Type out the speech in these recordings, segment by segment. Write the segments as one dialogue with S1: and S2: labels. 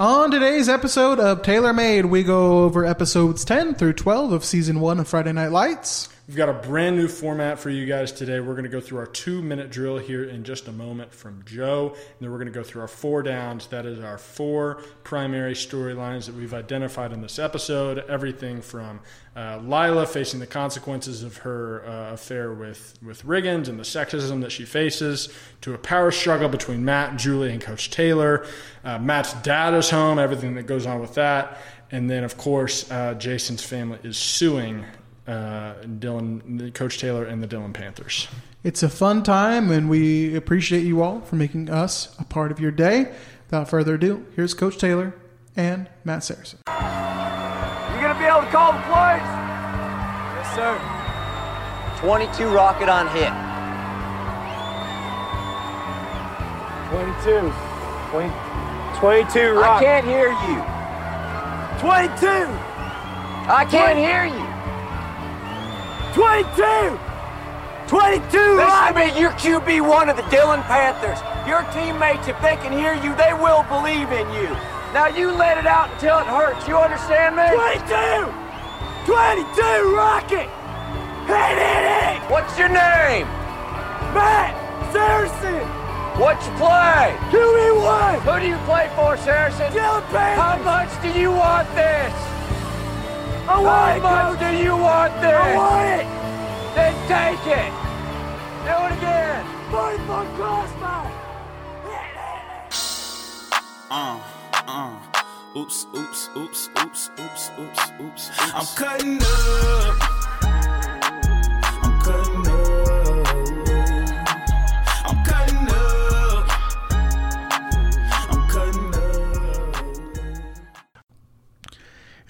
S1: On today's episode of Taylor Made, we go over episodes 10 through 12 of season 1 of Friday Night Lights.
S2: We've got a brand new format for you guys today. We're going to go through our two minute drill here in just a moment from Joe. And then we're going to go through our four downs. That is our four primary storylines that we've identified in this episode. Everything from uh, Lila facing the consequences of her uh, affair with, with Riggins and the sexism that she faces, to a power struggle between Matt, Julie, and Coach Taylor. Uh, Matt's dad is home, everything that goes on with that. And then, of course, uh, Jason's family is suing uh, Dillon, Coach Taylor, and the Dillon Panthers.
S1: It's a fun time, and we appreciate you all for making us a part of your day. Without further ado, here's Coach Taylor and Matt Saracen.
S3: You're gonna be able to call the plays?
S4: Yes, sir.
S5: 22 rocket on hit.
S4: 22. 20, 22
S5: I can't hear you.
S4: 22.
S5: I can't hear you.
S4: 22. 22
S5: Listen
S4: rock.
S5: to me, you're QB1 of the Dillon Panthers. Your teammates, if they can hear you, they will believe in you. Now you let it out until it hurts. You understand me?
S4: 22. 22 rocket. Hit it.
S5: What's your name?
S4: Matt Saracen.
S5: What you play?
S4: QB1.
S5: Who do you play for, Saracen?
S4: Dillon Panthers.
S5: How much do you want this?
S4: I want
S5: How
S4: it,
S5: much
S4: Coach.
S5: do you want this?
S4: I want it.
S5: Then take it. Do it again.
S4: 40 foot crossbar. Hit it.
S6: Uh, uh. Oops, oops, oops, oops, oops, oops, oops. I'm cutting up.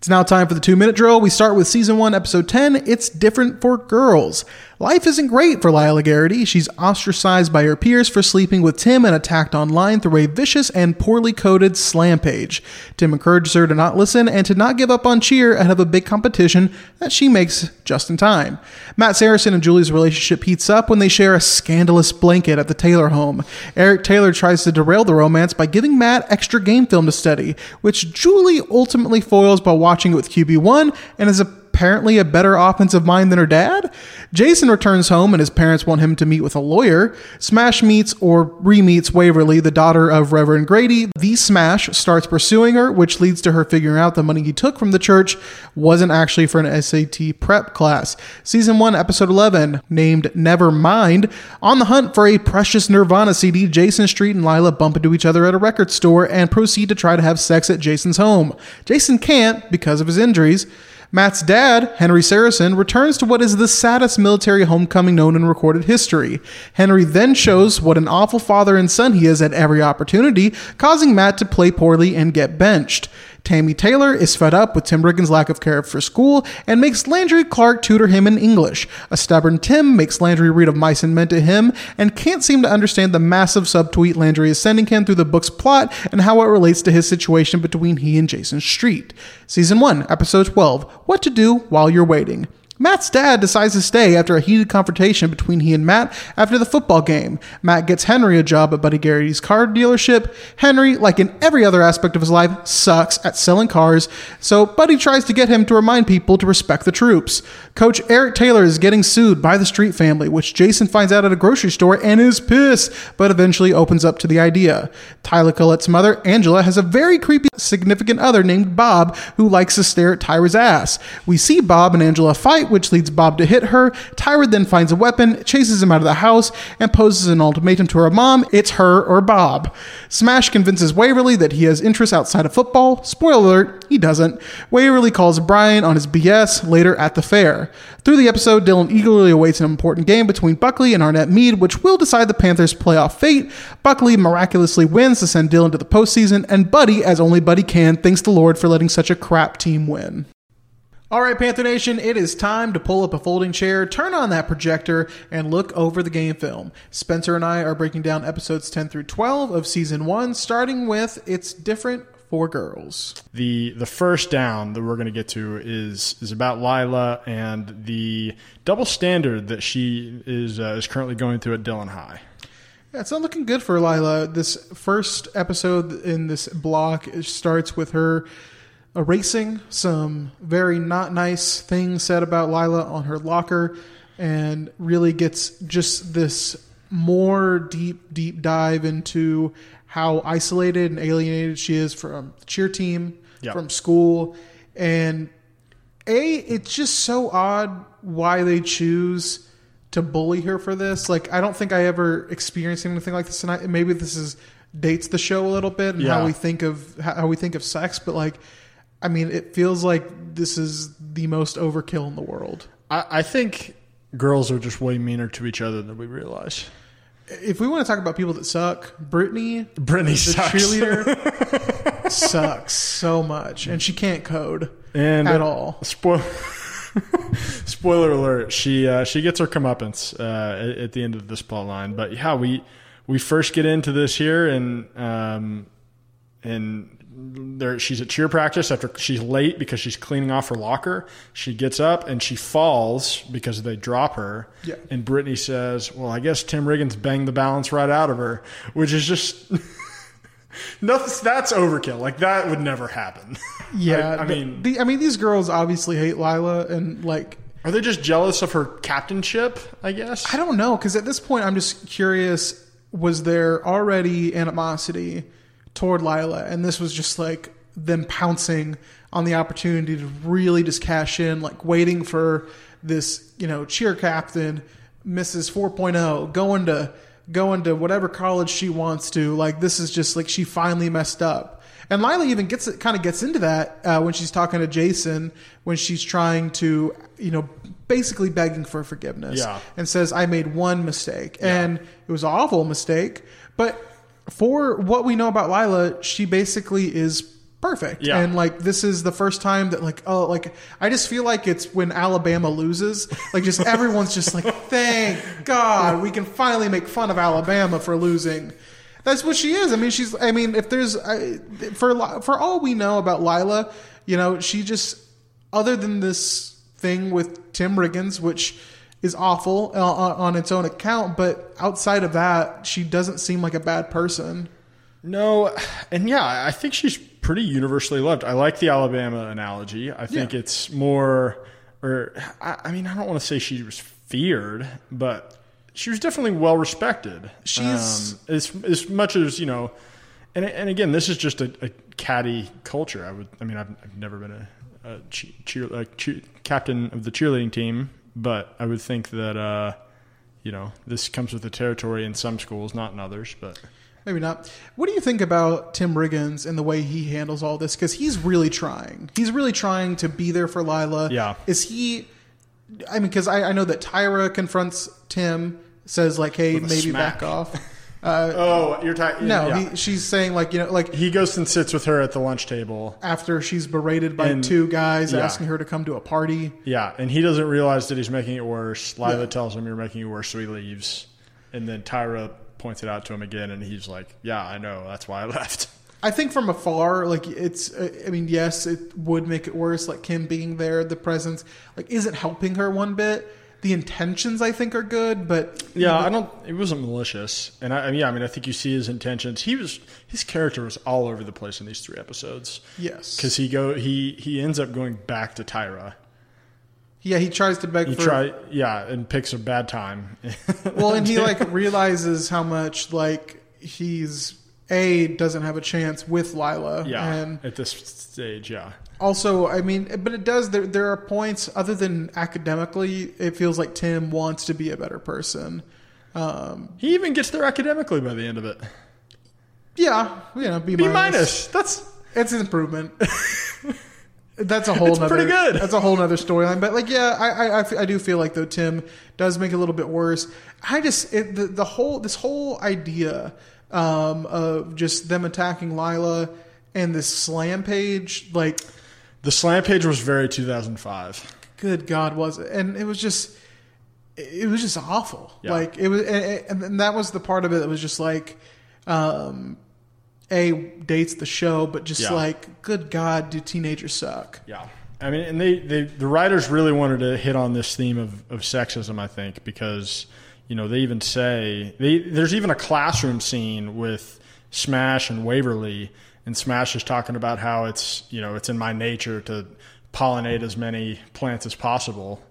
S1: It's now time for the two minute drill. We start with season one, episode 10. It's different for girls. Life isn't great for Lila Garrity. She's ostracized by her peers for sleeping with Tim and attacked online through a vicious and poorly coded slam page. Tim encourages her to not listen and to not give up on cheer ahead of a big competition that she makes just in time. Matt Saracen and Julie's relationship heats up when they share a scandalous blanket at the Taylor home. Eric Taylor tries to derail the romance by giving Matt extra game film to study, which Julie ultimately foils by watching it with QB1 and is apparently a better offensive mind than her dad. Jason returns home and his parents want him to meet with a lawyer. Smash meets or re-meets Waverly, the daughter of Reverend Grady. The Smash starts pursuing her, which leads to her figuring out the money he took from the church wasn't actually for an SAT prep class. Season 1, episode 11, named Never Mind. On the hunt for a precious Nirvana CD, Jason Street and Lila bump into each other at a record store and proceed to try to have sex at Jason's home. Jason can't because of his injuries. Matt's dad, Henry Saracen, returns to what is the saddest military homecoming known in recorded history. Henry then shows what an awful father and son he is at every opportunity, causing Matt to play poorly and get benched. Tammy Taylor is fed up with Tim Riggins' lack of care for school and makes Landry Clark tutor him in English. A stubborn Tim makes Landry read of Mice and Men to him and can't seem to understand the massive subtweet Landry is sending him through the book's plot and how it relates to his situation between he and Jason Street. Season 1, Episode 12 What to Do While You're Waiting. Matt's dad decides to stay after a heated confrontation between he and Matt after the football game. Matt gets Henry a job at Buddy Garrity's car dealership. Henry, like in every other aspect of his life, sucks at selling cars, so Buddy tries to get him to remind people to respect the troops. Coach Eric Taylor is getting sued by the Street family, which Jason finds out at a grocery store and is pissed, but eventually opens up to the idea. Tyra Collette's mother, Angela, has a very creepy significant other named Bob who likes to stare at Tyra's ass. We see Bob and Angela fight, which leads Bob to hit her. Tyra then finds a weapon, chases him out of the house, and poses an ultimatum to her mom it's her or Bob. Smash convinces Waverly that he has interests outside of football. Spoiler alert, he doesn't. Waverly calls Brian on his BS later at the fair. Through the episode, Dillon eagerly awaits an important game between Buckley and Arnett Mead, which will decide the Panthers' playoff fate. Buckley miraculously wins to send Dillon to the postseason, and Buddy, as only Buddy can, thanks the Lord for letting such a crap team win. All right, Panther Nation, it is time to pull up a folding chair, turn on that projector, and look over the game film. Spencer and I are breaking down episodes 10 through 12 of season 1, starting with It's Different for Girls.
S2: The the first down that we're going to get to is is about Lila and the double standard that she is uh, is currently going through at Dillon High.
S1: Yeah, it's not looking good for Lila. This first episode in this block starts with her erasing some very not nice things said about Lila on her locker and really gets just this more deep, deep dive into how isolated and alienated she is from the cheer team,
S2: Yeah.
S1: from school. And A, it's just so odd why they choose to bully her for this. Like, I don't think I ever experienced anything like this, and maybe this is dates the show a little bit and
S2: Yeah.
S1: how we think of how we think of sex. But like, I mean, it feels like this is the most overkill in the world.
S2: I, I think girls are just way meaner to each other than we realize.
S1: If we want to talk about people that suck, Brittany,
S2: Brittany
S1: the
S2: sucks.
S1: cheerleader, sucks so much, and she can't code
S2: and
S1: at all.
S2: Spoil- Spoiler alert: she uh, she gets her comeuppance uh, at, at the end of this plot line. But yeah, we we first get into this here, and um, and there she's at cheer practice after she's late because she's cleaning off her locker. She gets up and she falls because they drop her.
S1: Yeah.
S2: And Brittany says, "Well, I guess Tim Riggins banged the balance right out of her," which is just. Nothing. That's overkill. Like that would never happen.
S1: Yeah,
S2: I, I mean,
S1: the, I mean, these girls obviously hate Lila, and like,
S2: Are they just jealous of her captainship? I guess.
S1: I don't know because at this point, I'm just curious: was there already animosity toward Lila, and this was just like them pouncing on the opportunity to really just cash in, like waiting for this, you know, cheer captain, Mrs. 4.0, going to going to whatever college she wants to. Like this is just like she finally messed up. And Lila even gets it, kind of gets into that uh, when she's talking to Jason when she's trying to, you know, basically begging for forgiveness
S2: Yeah.
S1: and says, I made one mistake. And it was an awful mistake. But for what we know about Lila, she basically is perfect.
S2: Yeah.
S1: And like, this is the first time that, like, oh, like, I just feel like it's when Alabama loses. Like, just everyone's just like, thank God we can finally make fun of Alabama for losing. That's what she is. I mean, she's. I mean, if there's I, for for all we know about Lila, you know, she just other than this thing with Tim Riggins, which is awful uh, on, on its own account, but outside of that, she doesn't seem like a bad person.
S2: No, and yeah, I think she's pretty universally loved. I like the Alabama analogy. I think
S1: Yeah.
S2: it's more, or I, I mean, I don't want to say she was feared, but she was definitely well respected.
S1: She's-
S2: um, as as much as you know, and and again, this is just a, a catty culture. I would, I mean, I've, I've never been a, a che- cheer, a cheer, captain of the cheerleading team, but I would think that. uh you know, this comes with the territory in some schools, not in others. But
S1: Maybe not. What do you think about Tim Riggins and the way he handles all this? Because he's really trying. He's really trying to be there for Lila.
S2: Yeah.
S1: Is he? I mean, because I, I know that Tyra confronts Tim, says like, "Hey, maybe
S2: smack.
S1: back off."
S2: oh, you're talking?
S1: No,
S2: yeah.
S1: he, she's saying like, you know, like
S2: he goes and sits with her at the lunch table.
S1: after she's berated by
S2: And-
S1: two guys
S2: yeah.
S1: asking her to come to a party.
S2: Yeah, and he doesn't realize that he's making it worse. Lila
S1: Yeah.
S2: tells him you're making it worse, so he leaves. And then Tyra points it out to him again, and he's like, "Yeah, I know. That's why I left."
S1: I think from afar, like it's. uh, I mean, yes, it would make it worse. Like Kim being there, the presence, like, isn't helping her one bit. The intentions, I think, are good, but
S2: Yeah, I don't. It wasn't malicious, and I, I mean, yeah, I mean, I think you see his intentions. He was his character was all over the place in these three episodes
S1: yes,
S2: because he go he he ends up going back to Tyra.
S1: yeah, he tries to beg
S2: He
S1: for.
S2: try yeah, and picks a bad time.
S1: well, and he like realizes how much like he's a doesn't have a chance with Lila.
S2: yeah,
S1: and
S2: at this stage, yeah.
S1: also, I mean, but it does. There, there are points other than academically. It feels like Tim wants to be a better person. Um,
S2: He even gets there academically by the end of it.
S1: yeah, you know, B,
S2: B minus. That's
S1: It's an improvement. That's a whole.
S2: It's
S1: nother,
S2: pretty good.
S1: That's a whole nother storyline. But like, yeah, I, I, I do feel like though Tim does make it a little bit worse. I just it, the the whole this whole idea um, of just them attacking Lila and this slam page, like,
S2: the slam page was very 2005.
S1: good God, was it? And it was just, it was just awful.
S2: Yeah.
S1: Like it was, and, and that was the part of it that was just like, um, a dates the show, but just
S2: Yeah.
S1: like, good God, do teenagers suck?
S2: Yeah. I mean, and they, they the writers really wanted to hit on this theme of, of sexism, I think, because you know, they even say they, there's even a classroom scene with Smash and Waverly, and Smash is talking about how it's you know it's in my nature to pollinate as many plants as possible,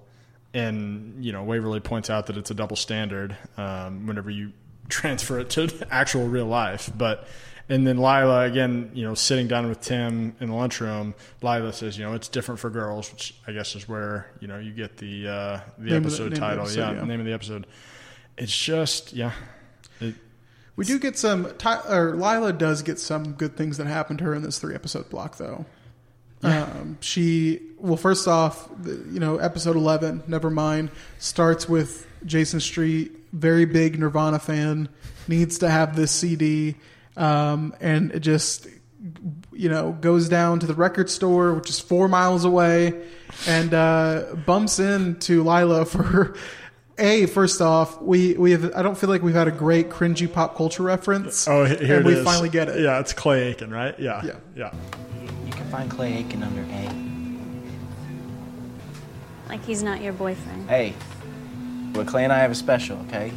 S2: and you know Waverly points out that it's a double standard um, whenever you transfer it to actual real life, but. And then Lila again, you know, sitting down with Tim in the lunchroom. Lila says, you know, it's different for girls, which I guess is where you know you get the uh, the
S1: Name the-
S2: episode
S1: the
S2: title.
S1: episode,
S2: yeah,
S1: yeah.
S2: name of the episode. It's just yeah. It,
S1: We do get some. Ty, or Lila does get some good things that happen to her in this three episode block, though. Um, she well, first off, you know, episode eleven, never mind, starts with Jason Street, very big Nirvana fan, needs to have this CD, um, and it just you know goes down to the record store, which is four miles away, and uh, bumps into Lila for. A first off, we we have. I don't feel like we've had a great cringy pop culture reference.
S2: oh, here
S1: and
S2: it
S1: we
S2: is.
S1: finally get it.
S2: Yeah, it's Clay Aiken, right? Yeah,
S1: Yeah.
S2: yeah.
S7: You can find Clay Aiken under A.
S8: Like he's not your boyfriend.
S7: Hey, but Clay and I have a special, okay?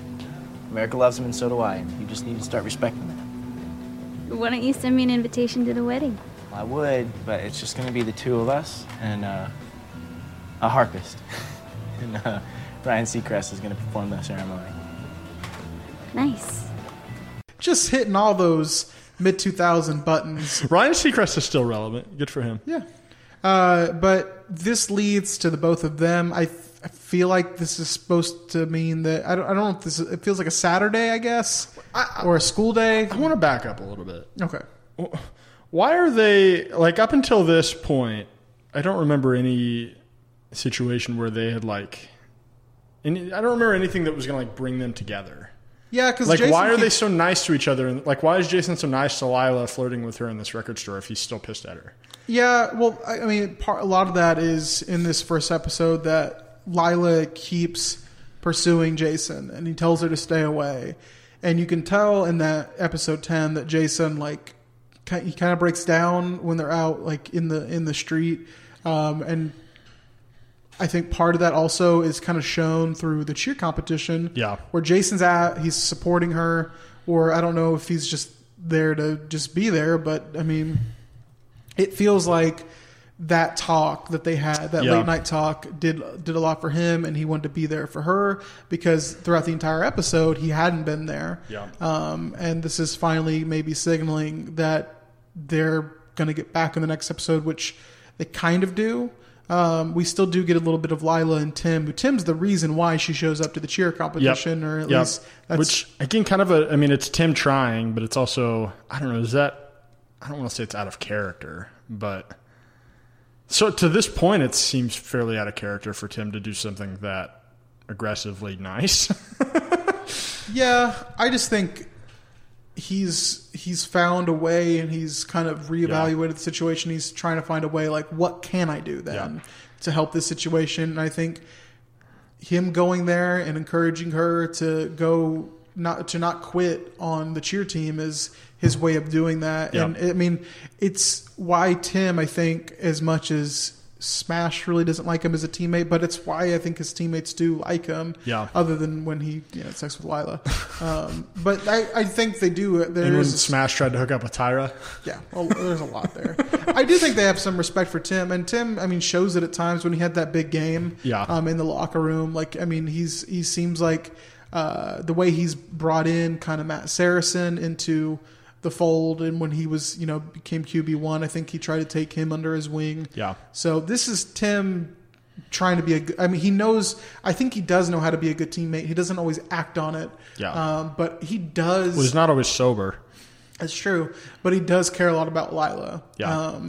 S7: America loves him and so do I. and You just need to start respecting that.
S8: Why don't you send me an invitation to the wedding?
S7: I would, but it's just gonna be the two of us and uh, a harpist. and uh, Ryan Seacrest is gonna perform the ceremony.
S8: Nice.
S1: Just hitting all those mid two thousand buttons.
S2: Ryan Seacrest is still relevant. Good for him.
S1: Yeah. Uh, but this leads to the both of them. I, I feel like this is supposed to mean that I don't. I don't know if this. Is, it feels like a Saturday, I guess, or a school day.
S2: I want to back up a little bit.
S1: Okay.
S2: Why are they like up until this point? I don't remember any situation where they had like. Any, I don't remember anything that was going to like bring them together.
S1: Yeah, because
S2: Like, why are they so nice to each other? And like, why is Jason so nice to Lila, flirting with her in this record store if he's still pissed at her?
S1: Yeah, well, I I mean, part, a lot of that is in this first episode that Lila keeps pursuing Jason, and he tells her to stay away. And you can tell in that episode ten that Jason like he kind of breaks down when they're out like in the in the street, um, and I think part of that also is kind of shown through the cheer competition.
S2: Yeah.
S1: where Jason's at, he's supporting her, or I don't know if he's just there to just be there, but I mean it feels like that talk that they had, that
S2: Yeah.
S1: late night talk, did did a lot for him, and he wanted to be there for her because throughout the entire episode he hadn't been there.
S2: Yeah.
S1: Um, and this is finally maybe signaling that they're going to get back in the next episode, which they kind of do. Um, we still do get a little bit of Lila and Tim. Who Tim's the reason why she shows up to the cheer competition, or at
S2: Yep.
S1: least that's
S2: Which again, kind of a. I mean, it's Tim trying, but it's also I don't know. Is that I don't want to say it's out of character, but so to this point, it seems fairly out of character for Tim to do something that aggressively nice.
S1: Yeah, I just think he's he's found a way and he's kind of reevaluated the situation. He's trying to find a way like what can I do then
S2: Yeah.
S1: to help this situation? And I think him going there and encouraging her to go not to not quit on the cheer team is his way of doing that.
S2: Yeah.
S1: And I mean, it's why Tim, I think, as much as Smash really doesn't like him as a teammate, but it's why I think his teammates do like him.
S2: Yeah.
S1: Other than when he you know, sex with Lila, um, but I, I think they do.
S2: and
S1: There
S2: when
S1: is
S2: Smash tried to hook up with Tyra,
S1: yeah, well, there's a lot there. I do think they have some respect for Tim, and Tim, I mean, shows it at times when he had that big game.
S2: Yeah.
S1: Um, in the locker room, like I mean, he's he seems like uh, the way he's brought in kind of Matt Saracen into the fold, and when he was you know became QB one, I think he tried to take him under his wing.
S2: Yeah.
S1: So this is Tim trying to be a good. I mean, he knows. I think he does know how to be a good teammate. He doesn't always act on it.
S2: Yeah.
S1: Um, but he does.
S2: He's not always sober.
S1: That's true, but he does care a lot about Lila.
S2: Yeah.
S1: Um,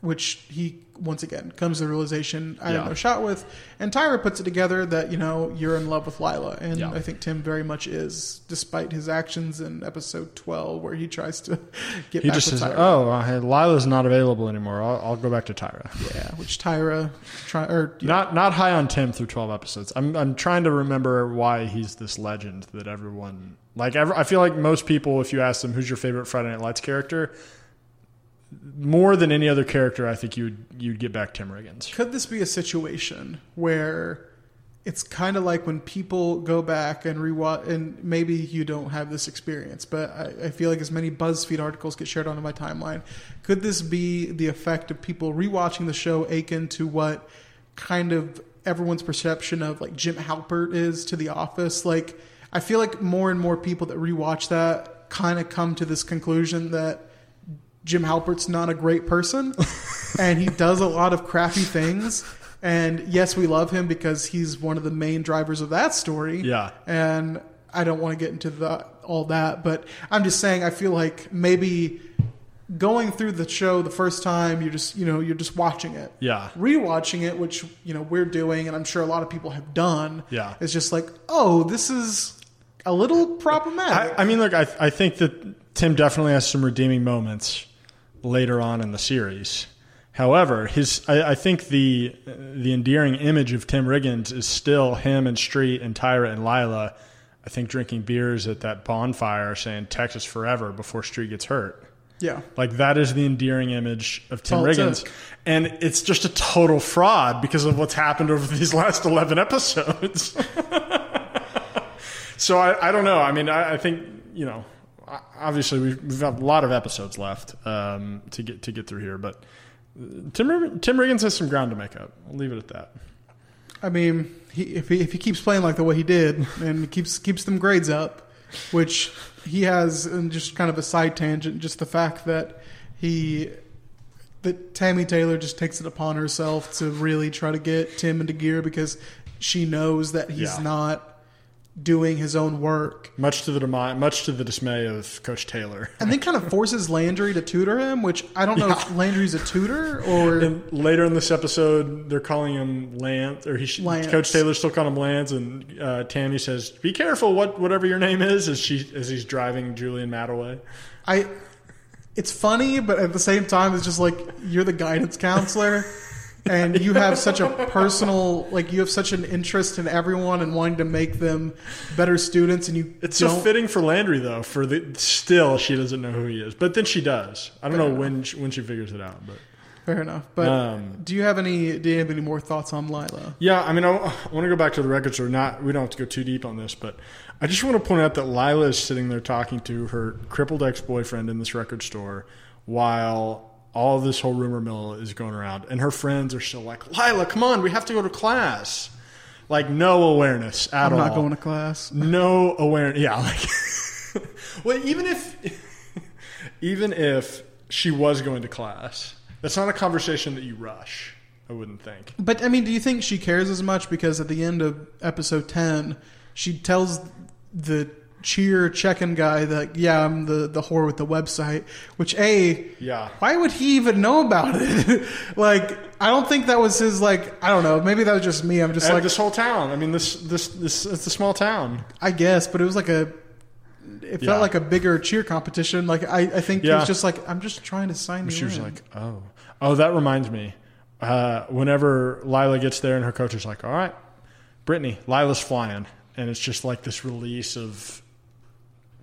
S1: which he once again comes the realization I have
S2: Yeah.
S1: no shot with, and Tyra puts it together that you know you're in love with Lila, and
S2: Yeah.
S1: I think Tim very much is, despite his actions in episode twelve where he tries to get
S2: He
S1: back
S2: just says,
S1: Tyra.
S2: "Oh, uh, Lila's not available anymore. I'll, I'll go back to Tyra."
S1: yeah, which Tyra try or
S2: Not not high on Tim through twelve episodes. I'm I'm trying to remember why he's this legend that everyone like. Ever, I feel like most people, if you ask them who's your favorite Friday Night Lights character, more than any other character, I think you'd you'd get back Tim Riggins.
S1: could this be a situation where it's kind of like when people go back and rewatch, and maybe you don't have this experience, but I, I feel like as many BuzzFeed articles get shared onto my timeline. Could this be the effect of people rewatching the show akin to what kind of everyone's perception of like Jim Halpert is to The Office? Like, I feel like more and more people that rewatch that kind of come to this conclusion that Jim Halpert's not a great person and he does a lot of crappy things. And yes, we love him because he's one of the main drivers of that story.
S2: Yeah.
S1: And I don't want to get into the, all that, but I'm just saying I feel like maybe going through the show the first time you're just you know you're just watching it
S2: Yeah.
S1: rewatching it which you know we're doing and i'm sure a lot of people have done
S2: Yeah.
S1: it's just like oh this is a little problematic
S2: I, I mean, look, I, I think that Tim definitely has some redeeming moments later on in the series. However, his I, I think the the endearing image of Tim Riggins is still him and Street and Tyra and Lila. I think drinking beers at that bonfire, saying "Texas forever" before Street gets hurt.
S1: yeah
S2: Like that is the endearing image of Tim Riggins, and it's just a total fraud because of what's happened over these last eleven episodes. so I, I don't know. I mean, I, I think you know, obviously we've, we've got a lot of episodes left um, to get to get through here, but uh, Tim Tim Riggins has some ground to make up. I'll leave it at that.
S1: i mean he, if, he, if he keeps playing like the way he did and keeps keeps them grades up which he has and just kind of a side tangent just the fact that he that Tammy Taylor just takes it upon herself to really try to get Tim into gear because she knows that he's
S2: Yeah.
S1: not doing his own work.
S2: Much to the demi- much to the dismay of Coach Taylor.
S1: And then kind of forces Landry to tutor him, which I don't know if Landry's a tutor or
S2: And later in this episode, they're calling him Lance, or he sh-
S1: Lance.
S2: Coach Taylor's still calling him Lance, and uh, Tammy says, "Be careful, what whatever your name is," as she as he's driving Julian Matt away.
S1: I it's funny, but at the same time it's just like you're the guidance counselor and you have such a personal like you have such an interest in everyone and wanting to make them better students and you
S2: It's so fitting for Landry though. For the still, she doesn't know who he is, but then she does. I don't know when she, when she figures it out, but
S1: fair enough. But
S2: Um,
S1: do you have any do you have any more thoughts on Lila?
S2: Yeah, I mean, I, want to go back to the record store. Not, we don't have to go too deep on this, but I just want to point out that Lila is sitting there talking to her crippled ex boyfriend in this record store, while all this whole rumor mill is going around, and her friends are still like, "Lila, come on, we have to go to class." Like no awareness at
S1: I'm
S2: all.
S1: not going to class.
S2: No awareness. Yeah, like well, even if even if she was going to class, that's not a conversation that you rush. I wouldn't think.
S1: But I mean, do you think she cares as much because at the end of episode ten, she tells the cheer check-in guy that yeah, I'm the the whore with the website. Which a
S2: Yeah.
S1: why would he even know about it? like, I don't think that was his like. I don't know. Maybe that was just me. I'm just
S2: And
S1: like
S2: this whole town. I mean, this this this it's a small town.
S1: I guess, but it was like a. It
S2: Yeah.
S1: felt like a bigger cheer competition. Like I, I think
S2: Yeah.
S1: was just like, I'm just trying to sign.
S2: She was
S1: in."
S2: like, "Oh, oh, that reminds me." Uh, whenever Lila gets there, and her coach is like, "All right, Brittany, Lila's flying," and it's just like this release of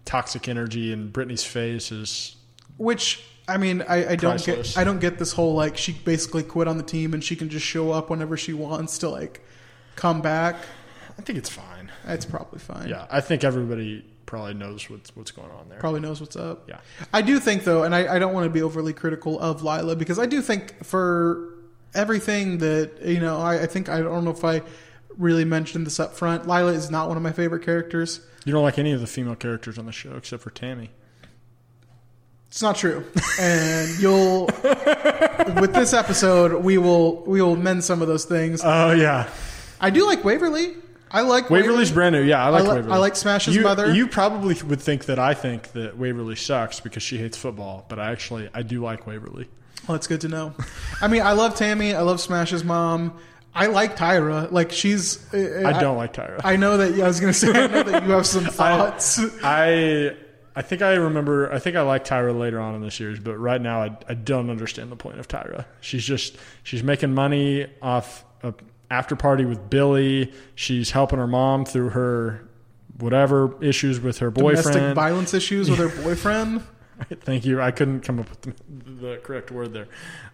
S2: toxic energy, in Brittany's face is
S1: Which I mean, I, I don't
S2: Priceless.
S1: get. I don't get this whole like she basically quit on the team and she can just show up whenever she wants to like come back.
S2: I think it's fine.
S1: It's probably fine.
S2: Yeah, I think everybody probably knows what's what's going on there.
S1: Probably knows what's up.
S2: Yeah.
S1: I do think though, and I, I don't want to be overly critical of Lila because I do think for everything that you know, I, I think I don't know if I really mentioned this up front. Lila is not one of my favorite characters.
S2: You don't like any of the female characters on the show except for Tammy.
S1: It's not true, and you'll with this episode we will we will mend some of those things.
S2: Oh yeah,
S1: I do like Waverly. I like
S2: Waverly's
S1: Waverly.
S2: brand new. Yeah, I like
S1: I li-
S2: Waverly.
S1: I like Smash's
S2: you,
S1: mother.
S2: You probably would think that I think that Waverly sucks because she hates football, but I actually I do like Waverly.
S1: Well, that's good to know. I mean, I love Tammy. I love Smash's mom. I like Tyra. Like she's. uh,
S2: I don't like Tyra.
S1: I know that. I was going to say. I know that you have some thoughts.
S2: I I think I remember. I think I like Tyra later on in the series, but right now I, I don't understand the point of Tyra. She's just she's making money off a after party with Billy. She's helping her mom through her whatever issues with her boyfriend.
S1: Domestic violence issues with her boyfriend.
S2: Thank you. I couldn't come up with the, the correct word there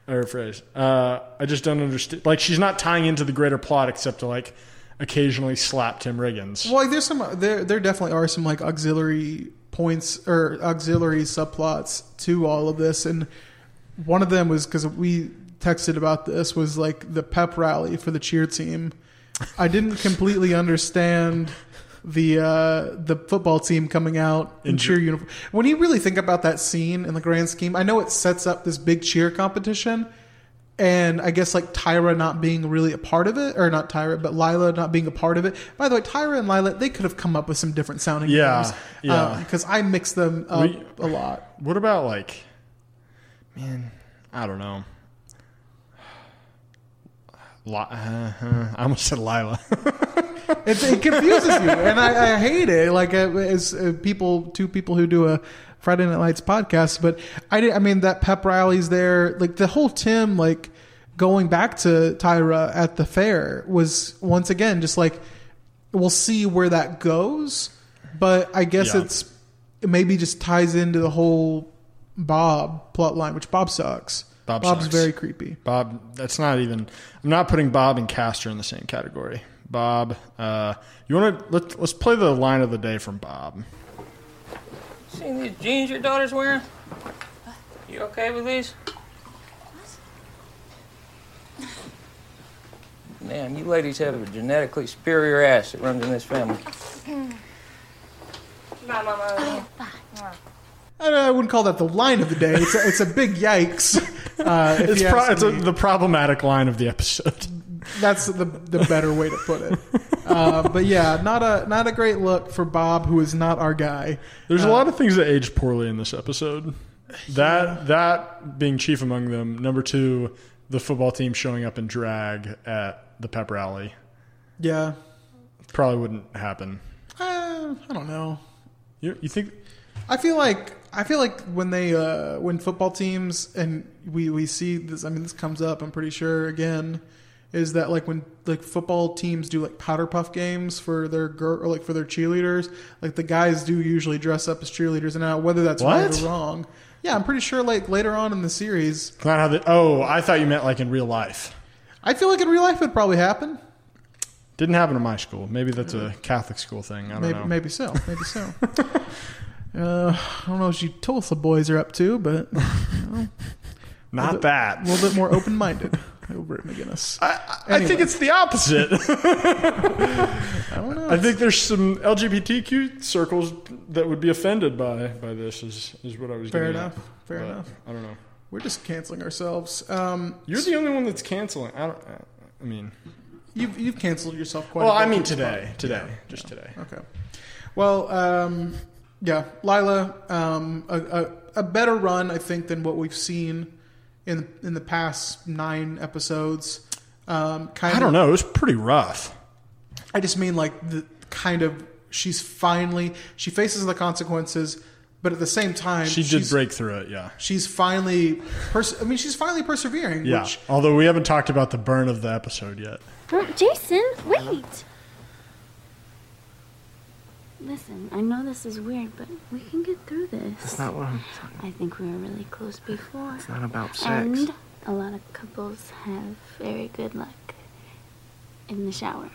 S2: or phrase. Uh, I just don't understand. Like she's not tying into the greater plot except to like occasionally slap Tim Riggins.
S1: Well, like there's some there there definitely are some like auxiliary points or auxiliary subplots to all of this, and one of them was because we texted about this was like the pep rally for the cheer team. I didn't completely understand the uh, the football team coming out in cheer uniform. When you really think about that scene in the grand scheme, I know it sets up this big cheer competition, and I guess like Tyra not being really a part of it, or not Tyra, but Lila not being a part of it. By the way, Tyra and Lila they could have come up with some different sounding
S2: Yeah,
S1: names.
S2: yeah.
S1: because I mix them up
S2: We-
S1: a lot.
S2: What about like, man, I don't know. Li- uh, uh, I almost said Lila.
S1: It, it confuses you, and I, I hate it. Like uh, as uh, people, two people who do a Friday Night Lights podcast, but I did. I mean, that pep rallies there, like the whole Tim, like going back to Tyra at the fair was once again just like we'll see where that goes, but I guess
S2: Yeah.
S1: it's it maybe just ties into the whole Bob plot line, which Bob sucks.
S2: Bob
S1: Bob's
S2: sucks.
S1: very creepy.
S2: Bob, that's not even. I'm not putting Bob and Castor in the same category. Bob, uh, you want to let, let's play the line of the day from Bob.
S9: Seen these jeans your daughter's wearing? You okay with these? Man, you ladies have a genetically superior ass that runs in this family. Bye, Mama.
S1: I, I wouldn't call that the line of the day. It's a, it's a big yikes. Uh,
S2: It's, pro- it's a, the problematic line of the episode.
S1: That's the the better way to put it. Uh, but yeah, not a not a great look for Bob, who is not our guy.
S2: There's
S1: Uh,
S2: a lot of things that aged poorly in this episode. That that being chief among them. Number two, the football team showing up in drag at the pep rally
S1: Yeah,
S2: probably wouldn't happen.
S1: uh, I don't know.
S2: You, you think?
S1: I feel like I feel like when they uh, when football teams and we we see this. I mean, this comes up. I'm pretty sure again. Is that like when like football teams do like powder puff games for their girl or like for their cheerleaders? Like the guys do usually dress up as cheerleaders, and now whether that's right or wrong. Yeah, I'm pretty sure like later on in the series,
S2: It's not how they. Oh, I thought you meant like in real life.
S1: I feel like in real life it'd probably happen.
S2: Didn't happen in my school. Maybe that's a Catholic school thing. I don't
S1: Maybe,
S2: know.
S1: maybe so. Maybe so. uh, I don't know what you Tulsa boys are up to, but
S2: Not
S1: bit-
S2: that.
S1: a little bit more open minded over at McGinnis.
S2: I, I think it's the opposite.
S1: I don't know.
S2: I think there's some LGBTQ circles that would be offended by by this. Is is what I was.
S1: Fair enough.
S2: At.
S1: Fair
S2: But
S1: enough.
S2: I don't know.
S1: We're just canceling ourselves. Um,
S2: You're the only one that's canceling. I don't. I mean,
S1: you've you've canceled yourself quite.
S2: well,
S1: a bit
S2: I mean today, today,
S1: Yeah.
S2: just today.
S1: Okay. Well, um, yeah, Lila, um, a, a, a better run, I think, than what we've seen in in the past nine episodes. Um, kind
S2: I don't know. It was pretty rough.
S1: I just mean like the kind of she's finally she faces the consequences, but at the same time
S2: She did break through it. Yeah.
S1: She's finally, pers- I mean, she's finally persevering.
S2: Yeah.
S1: Which,
S2: Although we haven't talked about the burn of the episode yet.
S8: Jason, wait. Listen, I know this is weird, but we can get through this.
S7: That's not what I'm.
S8: I think we were really close before.
S7: It's not about sex.
S8: And a lot of couples have very good luck in the shower.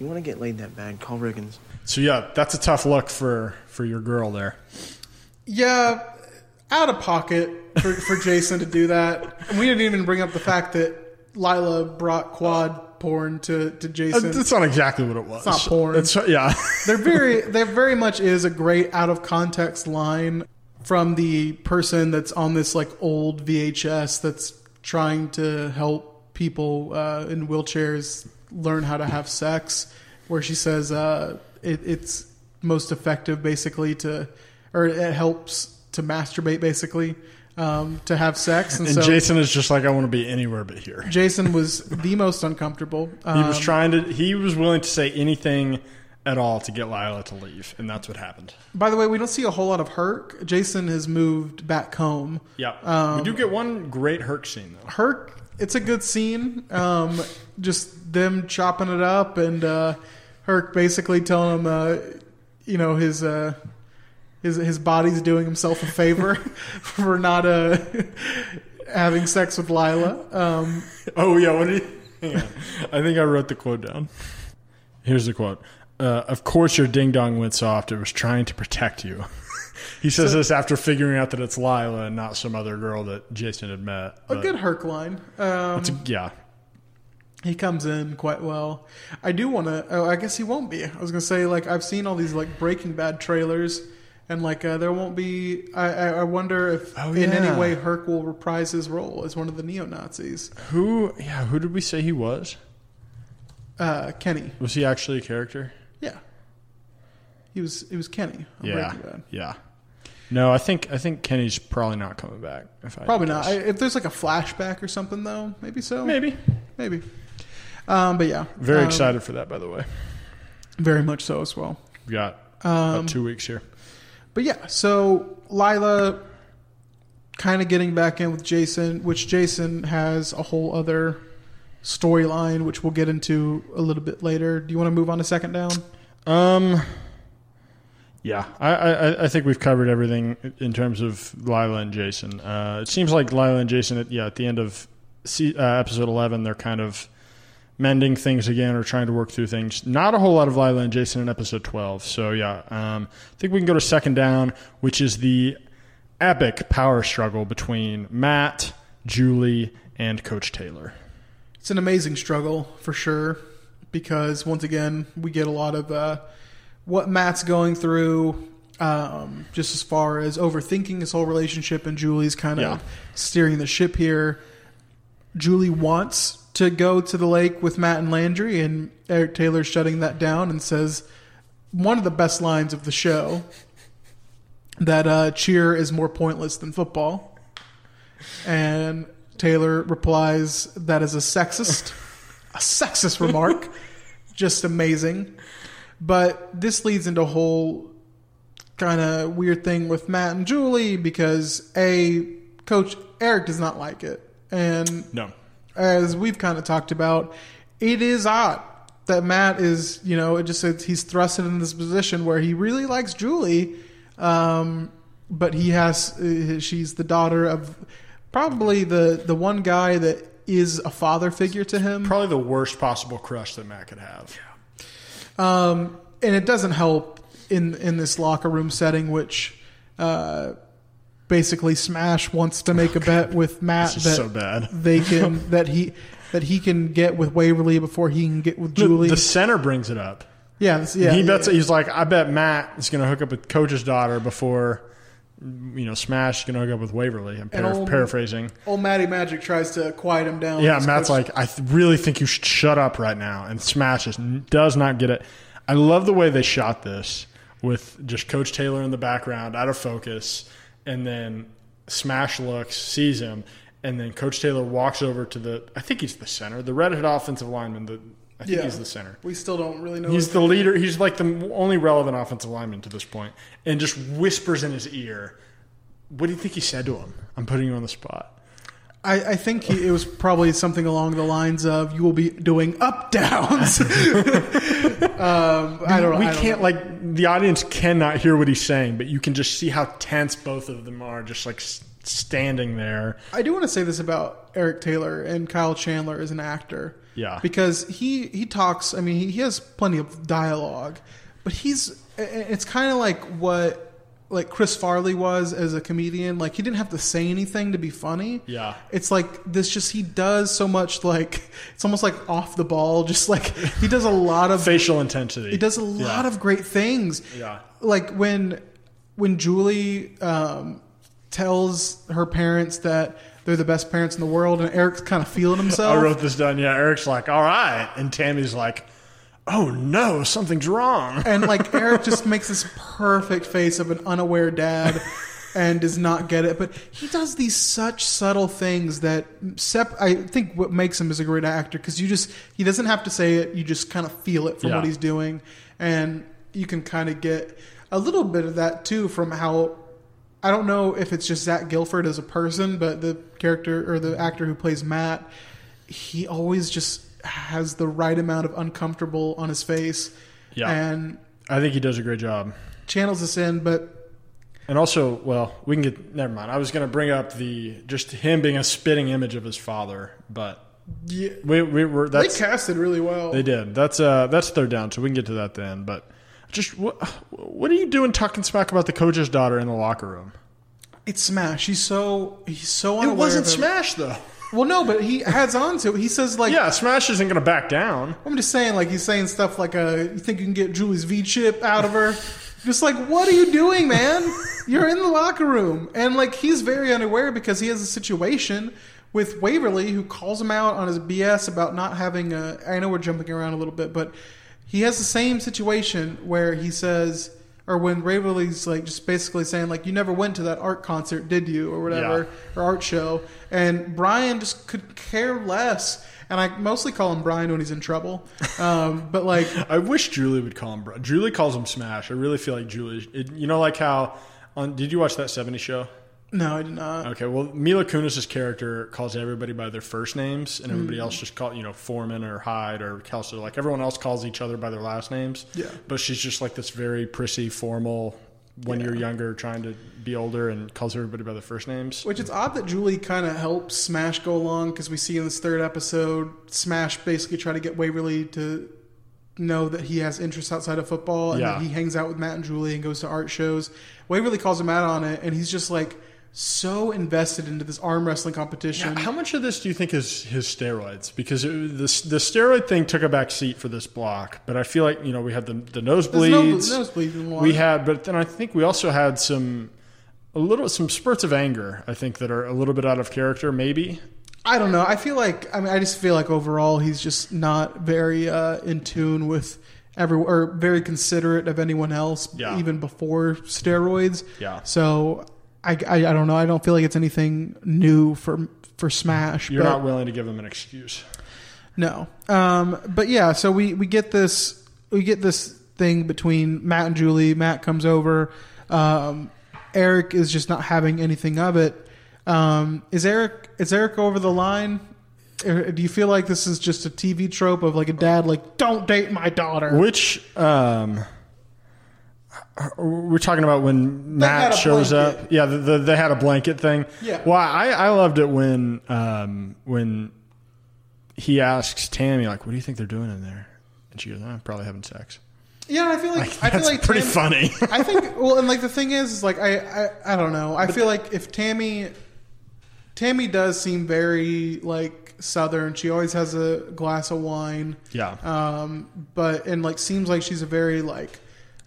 S7: You want to get laid that bad? Call Riggins.
S2: So yeah, that's a tough luck for for your girl there.
S1: yeah, out of pocket for, for Jason to do that. And we didn't even bring up the fact that Lila brought quad porn to, to
S2: Uh,
S1: Jason.
S2: That's not exactly what it was.
S1: It's not porn.
S2: It's yeah.
S1: They're very, there very much is a great out of context line from the person that's on this like old VHS that's trying to help people uh, in wheelchairs learn how to have sex, where she says uh, it, it's most effective basically to, or it helps to masturbate basically um, to have sex, and,
S2: and
S1: so
S2: Jason is just like I want to be anywhere but here.
S1: Jason was the most uncomfortable.
S2: He was
S1: Um,
S2: trying to. He was willing to say anything at all to get Lila to leave, and that's what happened.
S1: By the way, we don't see a whole lot of Herc. Jason has moved back home.
S2: Yeah,
S1: Um,
S2: we do get one great Herc scene though.
S1: Herc, it's a good scene. Um, just them chopping it up, and uh, Herc basically telling him, uh, you know, his uh, his his body's doing himself a favor for not uh, having sex with Lila. Um,
S2: Oh yeah, what did he? I think I wrote the quote down. Here's the quote. Uh, of course, your ding dong went soft. It was trying to protect you. he says this after figuring out that it's Lila and not some other girl that Jason had met.
S1: A good Herc line. Um,
S2: a- yeah.
S1: he comes in quite well. I do want to. Oh, I guess he won't be. I was gonna say like I've seen all these like Breaking Bad trailers, and like uh, there won't be. I, I wonder if
S2: Oh,
S1: in any way Herc will reprise his role as one of the neo Nazis.
S2: Who? Yeah. Who did we say he was?
S1: Uh, Kenny.
S2: Was he actually a character?
S1: Yeah. He was. He was Kenny.
S2: Yeah. Yeah. No, I think I think Kenny's probably not coming back. If I
S1: Probably not. I, if there's like a flashback or something, though, maybe so.
S2: Maybe.
S1: Maybe. Um, but yeah,
S2: Very
S1: Um,
S2: excited for that, by the way.
S1: Very much so as well.
S2: We got
S1: Um,
S2: about two weeks here.
S1: But yeah, so Lila kind of getting back in with Jason, which Jason has a whole other storyline, which we'll get into a little bit later. Do you want to move on to second down?
S2: Um. Yeah, I, I I think we've covered everything in terms of Lila and Jason. Uh, it seems like Lila and Jason, at, yeah, at the end of uh, episode eleven, they're kind of mending things again or trying to work through things. Not a whole lot of Lila and Jason in episode twelve. So yeah, um, I think we can go to second down, which is the epic power struggle between Matt, Julie, and Coach Taylor.
S1: It's an amazing struggle for sure, because once again we get a lot of uh, what Matt's going through. Um, just as far as overthinking his whole relationship, and Julie's kind of
S2: Yeah.
S1: steering the ship here. Julie wants to go to the lake with Matt and Landry, and Eric Taylor's shutting that down and says one of the best lines of the show that uh, cheer is more pointless than football. And Taylor replies, That is a sexist, a sexist remark. Just amazing. But this leads into a whole kind of weird thing with Matt and Julie because A, Coach Eric does not like it. And
S2: No.
S1: As we've kind of talked about, it is odd that Matt is, you know, it just says he's thrusted in this position where he really likes Julie, um, but he has, uh, she's the daughter of probably the the one guy that is a father figure to him.
S2: Probably the worst possible crush that Matt could have. Yeah.
S1: Um, and it doesn't help in in this locker room setting, which uh, basically Smash wants to make a bet with Matt that
S2: so bad.
S1: they can that he that he can get with Waverly before he can get with Julie.
S2: The, the center brings it up.
S1: yeah, this- yeah.
S2: he
S1: yeah.
S2: bets. He's like, I bet Matt is going to hook up with Coach's daughter before, you know, Smash is going to hook up with Waverly. I'm para-
S1: old-
S2: paraphrasing.
S1: Old Matty Magic tries to quiet him down.
S2: Yeah, Matt's
S1: coach-
S2: like, I th- really think you should shut up right now. And Smash just does not get it. I love the way they shot this with just Coach Taylor in the background, out of focus, and then Smash looks, sees him, and then Coach Taylor walks over to the. I think he's the center, the redhead offensive lineman. The I think
S1: yeah,
S2: he's the center.
S1: We still don't really know.
S2: He's the leader. He's like the only relevant offensive lineman to this point, and just whispers in his ear. What do you think he said to him? I'm putting you on the spot.
S1: I, I think he, it was probably something along the lines of "You will be doing up downs." um, I don't. Know.
S2: We
S1: I don't
S2: can't
S1: know.
S2: like the audience cannot hear what he's saying, but you can just see how tense both of them are, just like standing there.
S1: I do want to say this about Eric Taylor and Kyle Chandler as an actor.
S2: Yeah.
S1: Because he he talks. I mean, he, he has plenty of dialogue, but he's. It's kind of like what like Chris Farley was as a comedian. Like he didn't have to say anything to be funny.
S2: Yeah.
S1: It's like this. Just he does so much. Like it's almost like off the ball. Just like he does a lot of
S2: Facial intensity.
S1: he does a lot
S2: Yeah.
S1: of great things.
S2: Yeah.
S1: Like when when Julie um, tells her parents that they're the best parents in the world, and Eric's kind of feeling himself.
S2: I wrote this down. Yeah, Eric's like, all right, and Tammy's like, oh no, something's wrong.
S1: and like Eric just makes this perfect face of an unaware dad and does not get it. But he does these such subtle things that sep- I think what makes him is a great actor because you just he doesn't have to say it. You just kind of feel it from
S2: Yeah.
S1: what he's doing, and you can kind of get a little bit of that too from how. I don't know if it's just Zach Gilford as a person, but the character or the actor who plays Matt, he always just has the right amount of uncomfortable on his face.
S2: Yeah.
S1: And
S2: I think he does a great job.
S1: channels this in, but
S2: And also, well, we can get. Never mind. I was going to bring up the just him being a spitting image of his father, but
S1: Yeah,
S2: We, we were
S1: they casted really well.
S2: they did. That's uh that's third down, so we can get to that then. But just what what are you doing talking smack about the coach's daughter in the locker room?
S1: It's Smash. He's so he's so
S2: It wasn't Smash though.
S1: Well, no, but he adds on to it. He says like,
S2: Yeah, Smash isn't going to back down.
S1: I'm just saying like he's saying stuff like, uh, you think you can get Julie's V chip out of her? just like, what are you doing, man? You're in the locker room, and like he's very unaware because he has a situation with Waverly who calls him out on his BS about not having a. I know we're jumping around a little bit, but he has the same situation where he says. Or when Waverly's like just basically saying like you never went to that art concert, did you, or whatever, or art show, and Brian just could care less. And I mostly call him Brian when he's in trouble, um, but like
S2: I wish Julie would call him. Julie calls him Smash. I really feel like Julie. It, you know, like how on. Did you watch that '70s show?
S1: No, I did not.
S2: Okay, well, Mila Kunis's character calls everybody by their first names, and everybody
S1: Mm.
S2: else just call you know Foreman or Hyde or Kelso. Like everyone else calls each other by their last names.
S1: Yeah.
S2: but she's just like this very prissy, formal. When you're younger, trying to be older, and calls everybody by their first names.
S1: Which it's odd that Julie kind of helps Smash go along because we see in this third episode, Smash basically try to get Waverly to know that he has interests outside of football and
S2: Yeah.
S1: that he hangs out with Matt and Julie and goes to art shows. Waverly calls him out on it, and he's just like so invested into this arm wrestling competition.
S2: How much of this do you think is his steroids? Because it, the the steroid thing took a back seat for this block, but I feel like you know we had the the nosebleeds.
S1: no nosebleeds
S2: we had, but then I think we also had some a little some spurts of anger. I think that are a little bit out of character, maybe.
S1: I don't know. I feel like I mean I just feel like overall he's just not very uh, in tune with every or very considerate of anyone else
S2: Yeah.
S1: even before steroids.
S2: Yeah.
S1: So I, I I don't know. I don't feel like it's anything new for for Smash.
S2: You're
S1: but
S2: not willing to give them an excuse.
S1: no. Um. But yeah. So we we get this we get this thing between Matt and Julie. Matt comes over. Um. Eric is just not having anything of it. Um. Is Eric is Eric over the line? Or Do you feel like this is just a TV trope of like a dad like don't date my daughter?
S2: Which um, we're talking about when Matt shows up. Yeah, the, the, they had a blanket thing.
S1: Yeah.
S2: Well, I, I loved it when um, when he asks Tammy like, "What do you think they're doing in there?" And she goes, "I'm probably having sex."
S1: Yeah, I feel like, I feel like
S2: pretty
S1: Tam-
S2: funny.
S1: I think well, and like the thing is, is like I, I I don't know. I feel like if Tammy Tammy does seem very like southern. She always has a glass of wine.
S2: Yeah.
S1: Um, but and like seems like she's a very like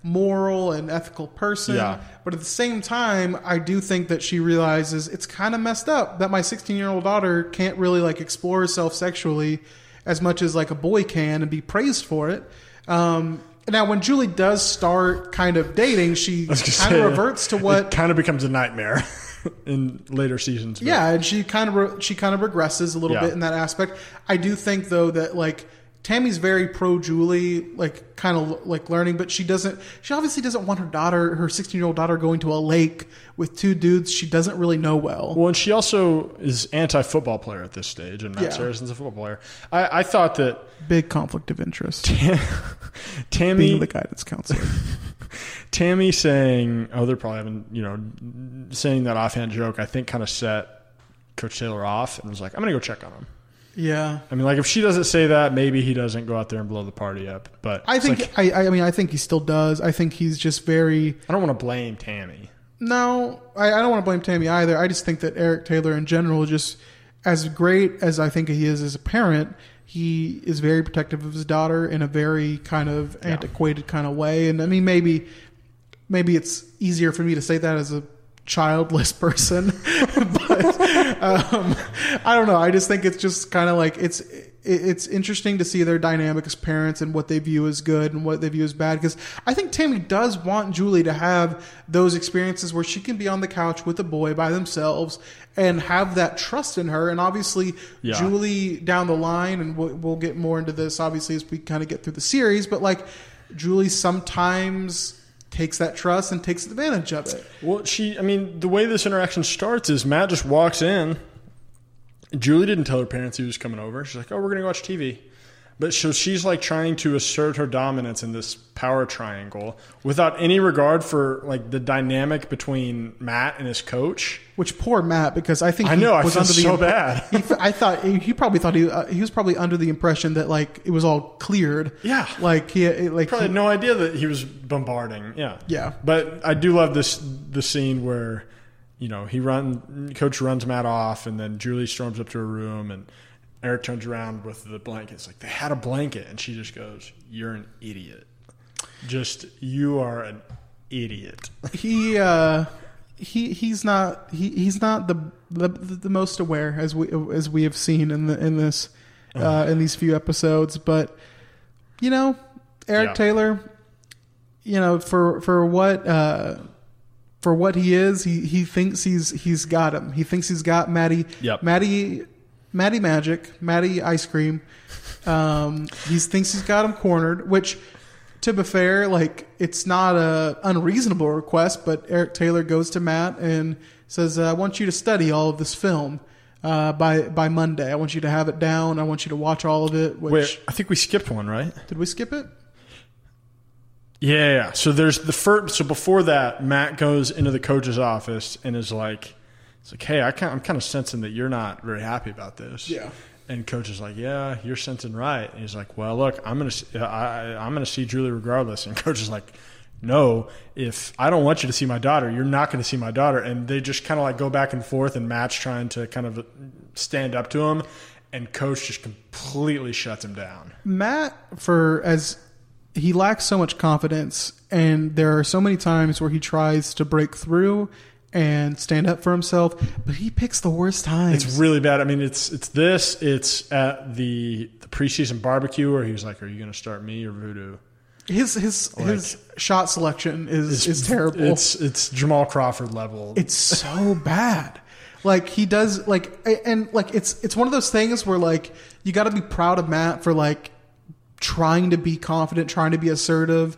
S1: moral and ethical person.
S2: Yeah.
S1: But at the same time, I do think that she realizes it's kind of messed up that my 16 year old daughter can't really like explore herself sexually as much as like a boy can and be praised for it. Um, now, when Julie does start kind of dating, she kind of reverts to what
S2: kind of becomes a nightmare in later seasons. but-
S1: yeah, and she kind of re- she kind of regresses a little
S2: Yeah.
S1: bit in that aspect. I do think though that like Tammy's very pro Julie, like kind of like learning, but she doesn't. She obviously doesn't want her daughter, her sixteen year old daughter, going to a lake with two dudes she doesn't really know well.
S2: Well, and she also is anti-football player at this stage, and Matt
S1: Yeah.
S2: Saracen's a football player. I, I thought that
S1: Big conflict of interest.
S2: Tammy,
S1: Being the guidance counselor.
S2: Tammy saying, "Oh, they're probably having," you know, saying that offhand joke. I think kind of set Coach Taylor off, and was like, "I'm gonna go check on him."
S1: Yeah,
S2: I mean, like if she doesn't say that, maybe he doesn't go out there and blow the party up. But
S1: I think
S2: like,
S1: I. I mean, I think he still does. I think he's just very.
S2: I don't want to blame Tammy.
S1: No, I, I don't want to blame Tammy either. I just think that Eric Taylor in general, just as great as I think he is as a parent, he is very protective of his daughter in a very kind of antiquated kind of way. And I mean, maybe maybe it's easier for me to say that as a childless person, but um, I don't know. I just think it's just kind of like it's it's interesting to see their dynamic as parents and what they view as good and what they view as bad. Because I think Tammy does want Julie to have those experiences where she can be on the couch with a boy by themselves and have that trust in her. And obviously,
S2: Yeah.
S1: Julie down the line, and we'll, we'll get more into this obviously as we kind of get through the series. But like Julie sometimes takes that trust and takes advantage of it.
S2: Well, she, I mean, the way this interaction starts is Matt just walks in. Julie didn't tell her parents he was coming over. She's like, "Oh, we're gonna watch TV." But so she's like trying to assert her dominance in this power triangle without any regard for like the dynamic between Matt and his coach.
S1: Which poor Matt, because I think
S2: I
S1: he
S2: know, I
S1: was under the
S2: so
S1: imp-
S2: bad.
S1: He, I thought he, he probably thought he uh, he was probably under the impression that like it was all cleared.
S2: Yeah.
S1: like he like
S2: Probably
S1: he-
S2: had no idea that he was bombarding. Yeah.
S1: Yeah.
S2: But I do love this the scene where, you know, he run coach runs Matt off and then Julie storms up to her room and Eric turns around with the blanket. It's like they had a blanket and she just goes, You're an idiot. Just you are an idiot.
S1: he uh he he's not he, he's not the, the the most aware as we as we have seen in the in this uh in these few episodes but you know Eric
S2: Yeah.
S1: Taylor you know for for what uh for what he is he he thinks he's he's got him he thinks he's got Maddie
S2: Yep.
S1: Maddie Maddie Magic Maddie Ice Cream um he thinks he's got him cornered which to be fair, like it's not a unreasonable request, but Eric Taylor goes to Matt and says, "I want you to study all of this film uh, by by Monday. I want you to have it down. I want you to watch all of it." Which
S2: Wait, I think we skipped one, right?
S1: did we skip it?
S2: Yeah, yeah, yeah. So there's the first. So before that, Matt goes into the coach's office and is like, "It's like, hey, I I'm kind of sensing that you're not very happy about this."
S1: Yeah.
S2: And coach is like, "Yeah, you're sensing right." And he's like, "Well, look, I'm gonna see- uh, I, I'm gonna see Julie regardless." And coach is like, "No, if I don't want you to see my daughter, you're not going to see my daughter." And they just kind of like go back and forth, and Matt's trying to kind of uh, stand up to him, and coach just completely shuts him down.
S1: Matt, for as he lacks so much confidence, and there are so many times where he tries to break through and stand up for himself, but he picks the worst times.
S2: It's really bad. I mean, it's it's this. It's at the, the preseason barbecue where he was like, "Are you going to start me or Voodoo?"
S1: his his his shot selection is is terrible.
S2: It's it's Jamal Crawford level.
S1: it's so bad like he does like and like it's it's one of those things where like you got to be proud of matt for like trying to be confident trying to be assertive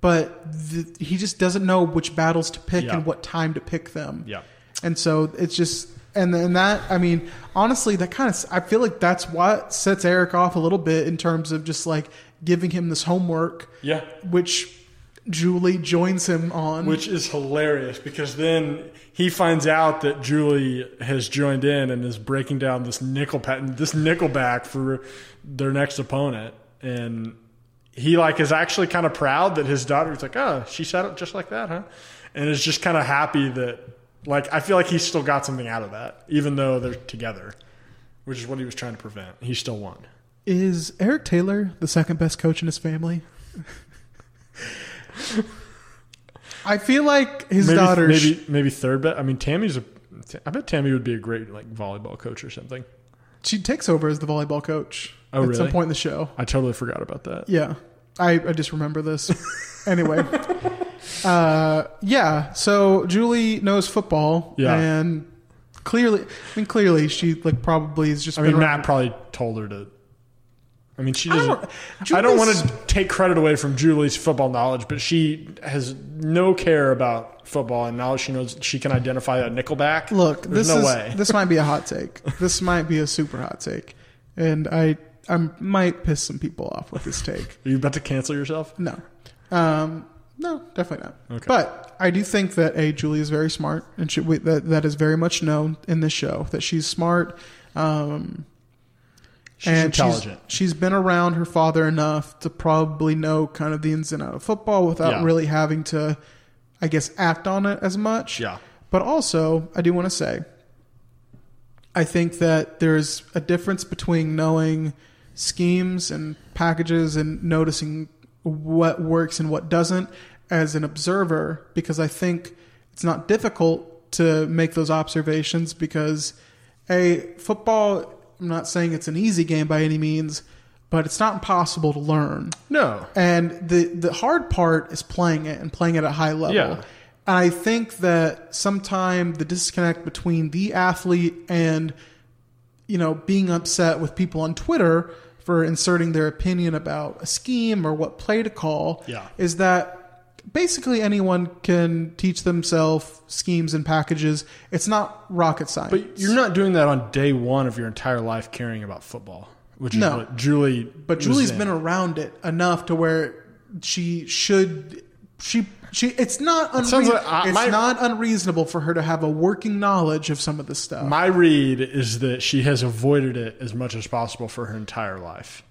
S1: but th- he just doesn't know which battles to pick
S2: Yeah.
S1: and what time to pick them
S2: Yeah.
S1: and so it's just and then that i mean honestly that kind of i feel like that's what sets eric off a little bit in terms of just like giving him this homework
S2: yeah,
S1: which julie joins him on
S2: which is hilarious because then he finds out that Julie has joined in and is breaking down this nickel pat this nickel back for their next opponent, and he like is actually kind of proud that his daughter's like, oh, she said it just like that, huh? And is just kind of happy that like I feel like he still got something out of that, even though they're together, which is what he was trying to prevent. He still won.
S1: Is Eric Taylor the second best coach in his family? I feel like his
S2: maybe,
S1: daughter.
S2: maybe maybe third bet. I mean, Tammy's a. I bet Tammy would be a great like volleyball coach or something.
S1: she takes over as the volleyball coach
S2: Oh,
S1: at some point in the show.
S2: I totally forgot about that.
S1: Yeah, I, I just remember this. anyway, uh, yeah. So Julie knows football,
S2: Yeah.
S1: and clearly, I mean, clearly she like probably is just.
S2: I mean,
S1: been
S2: Matt probably told her to. I mean, she doesn't.
S1: don't-
S2: I don't, want to take credit away from Julie's football knowledge, but she has no care about football, and now she knows she can identify a nickelback.
S1: Look,
S2: There's
S1: this
S2: no
S1: is
S2: way.
S1: this might be a hot take. This might be a super hot take, and I I might piss some people off with this take.
S2: Are you about to cancel yourself?
S1: No, um, no, definitely not.
S2: Okay.
S1: But I do think that a Julie is very smart, and she, we, that that is very much known in this show that she's smart. Um,
S2: She's
S1: and
S2: intelligent.
S1: She's, she's been around her father enough to probably know kind of the ins and outs of football without
S2: Yeah.
S1: really having to, I guess, act on it as much.
S2: Yeah.
S1: But also, I do want to say, I think that there's a difference between knowing schemes and packages and noticing what works and what doesn't as an observer, because I think it's not difficult to make those observations because a football I'm not saying it's an easy game by any means, but it's not impossible to learn.
S2: No.
S1: And the the hard part is playing it and playing it at a high level.
S2: Yeah.
S1: And I think that sometime the disconnect between the athlete and you know being upset with people on Twitter for inserting their opinion about a scheme or what play to call
S2: Yeah.
S1: is that basically anyone can teach themselves schemes and packages. It's not rocket science.
S2: But you're not doing that on day one of your entire life caring about football. which is
S1: No.
S2: what Julie.
S1: But Julie's been around it enough to where she should she she it's not unre-
S2: sounds like, uh,
S1: it's
S2: my-
S1: not unreasonable for her to have a working knowledge of some of this stuff.
S2: My read is that she has avoided it as much as possible for her entire life.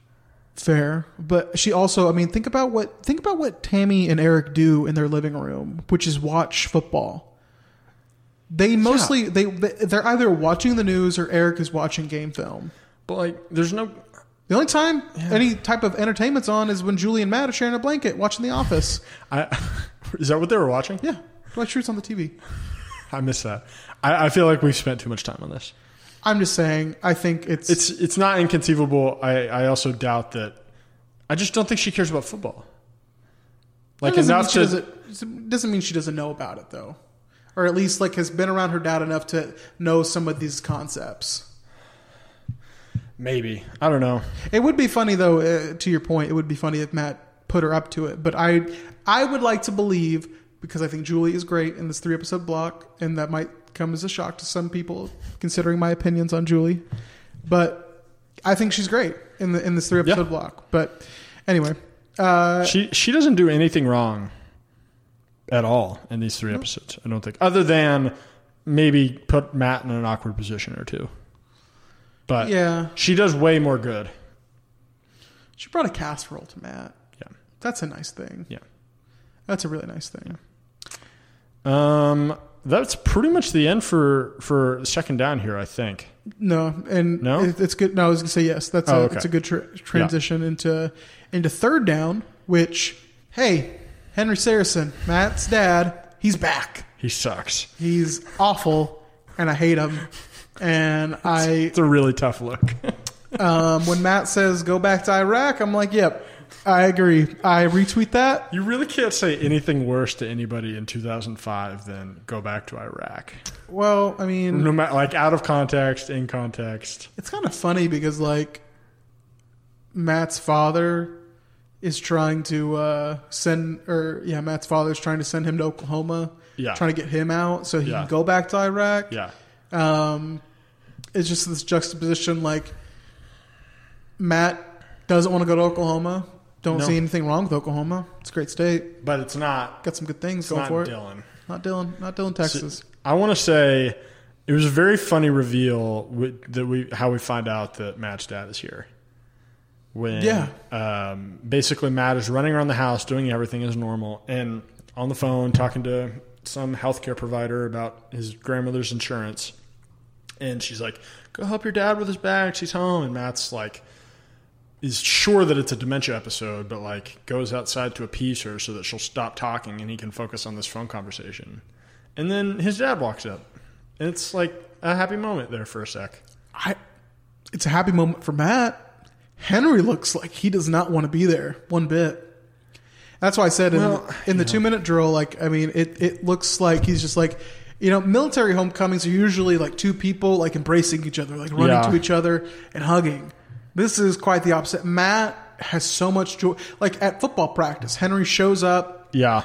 S1: Fair, but she also I mean think about what think about what Tammy and Eric do in their living room, which is watch football. They mostly they they're either watching the news or Eric is watching game film.
S2: But like, there's no.
S1: The only time any type of entertainment's on is when Julie and Matt are sharing a blanket watching The Office.
S2: I, is that what they were watching?
S1: Yeah, sure it's on the TV.
S2: I miss that. I, I feel like we've spent too much time on this.
S1: I'm just saying. I think it's
S2: It's it's not inconceivable. I, I also doubt that. I just don't think she cares about football. Like
S1: That doesn't
S2: enough
S1: mean
S2: to.
S1: she doesn't, doesn't mean she doesn't know about it though, or at least like has been around her dad enough to know some of these concepts.
S2: Maybe I don't know.
S1: It would be funny though. Uh, to your point, it would be funny if Matt put her up to it. But I, I would like to believe because I think Julie is great in this three episode block, and that might come as a shock to some people considering my opinions on Julie. But I think she's great in the in this three episode
S2: Yeah.
S1: block. But anyway, uh,
S2: She she doesn't do anything wrong at all in these three episodes. I don't think, other than maybe put Matt in an awkward position or two. But
S1: Yeah.
S2: she does way more good.
S1: she brought a casserole to Matt.
S2: Yeah,
S1: That's a nice thing.
S2: yeah.
S1: That's a really nice thing.
S2: Um, that's pretty much the end for for second down here. I think.
S1: No, and
S2: No?
S1: it, it's good. No, I was gonna say yes. That's
S2: Oh,
S1: a
S2: okay.
S1: it's a good tra- transition into into third down. Which hey, Henry Saracen, Matt's dad, he's back.
S2: He sucks.
S1: He's awful, and I hate him. And I,
S2: It's a really tough look.
S1: um, when Matt says go back to Iraq, I'm like, yep, I agree. I retweet that.
S2: you really can't say anything worse to anybody in 2005 than go back to Iraq.
S1: Well, I mean,
S2: No matter like out of context, in context.
S1: it's kind of funny because like Matt's father is trying to uh, send, or yeah, Matt's father is trying to send him to Oklahoma,
S2: Yeah.
S1: trying to get him out so he
S2: Yeah.
S1: can go back to Iraq.
S2: Yeah.
S1: Um, it's just this juxtaposition, like Matt doesn't want to go to Oklahoma. Don't
S2: No.
S1: see anything wrong with Oklahoma. It's a great state.
S2: But it's not.
S1: Got some good things going
S2: not
S1: for it.
S2: Dillon.
S1: Not Dillon. Not Dillon, Texas.
S2: I want to say it was a very funny reveal with, that we how we find out that Matt's dad is here. When
S1: Yeah.
S2: um, basically Matt is running around the house doing everything as normal and on the phone talking to some healthcare provider about his grandmother's insurance, and she's like, "Go help your dad with his bag. She's home." And Matt's like, is sure that it's a dementia episode, but like goes outside to appease her so that she'll stop talking and he can focus on this phone conversation. And then his dad walks up. And it's like a happy moment there for a sec.
S1: I. It's a happy moment for Matt. Henry looks like he does not want to be there one bit. That's why I said in,
S2: Well,
S1: in the
S2: know.
S1: two minute drill, like I mean, it it looks like he's just like, you know, military homecomings are usually like two people like embracing each other, like running
S2: Yeah.
S1: to each other and hugging. This is quite the opposite. Matt has so much joy. Like at football practice, Henry shows up
S2: Yeah.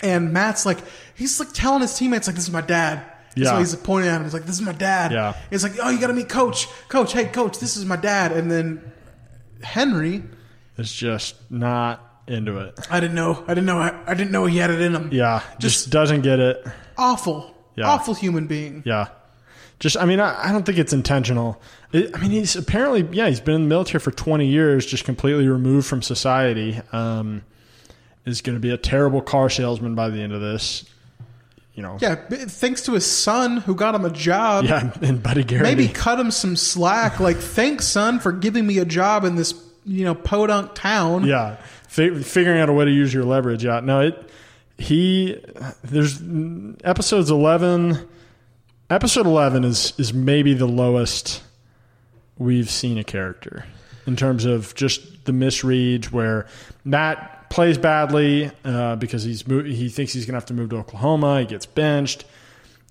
S1: and Matt's like, he's like telling his teammates like, "This is my dad."
S2: Yeah.
S1: So he's pointing at him. He's like, "This is my dad."
S2: Yeah.
S1: He's like, "Oh, you got to meet Coach. Coach, hey, Coach, this is my dad." And then Henry,
S2: is just not into it.
S1: I didn't know. I didn't know. I, I didn't know he had it in him.
S2: Yeah. Just, doesn't get it.
S1: Awful.
S2: Yeah.
S1: Awful human being.
S2: Yeah. Just, I mean, I, I don't think it's intentional. It, I mean, he's apparently, yeah, he's been in the military for 20 years, just completely removed from society. Um, is going to be a terrible car salesman by the end of this. You know,
S1: Yeah. Thanks to his son who got him a job.
S2: yeah, and Buddy Garrity.
S1: Maybe cut him some slack. Like, thanks, son, for giving me a job in this, you know, podunk town.
S2: yeah, Fi- figuring out a way to use your leverage. Yeah, no, it. He there's episodes eleven. Episode eleven is is maybe the lowest we've seen a character in terms of just the misreads where Matt plays badly uh, because he's mo- he thinks he's gonna have to move to Oklahoma. He gets benched.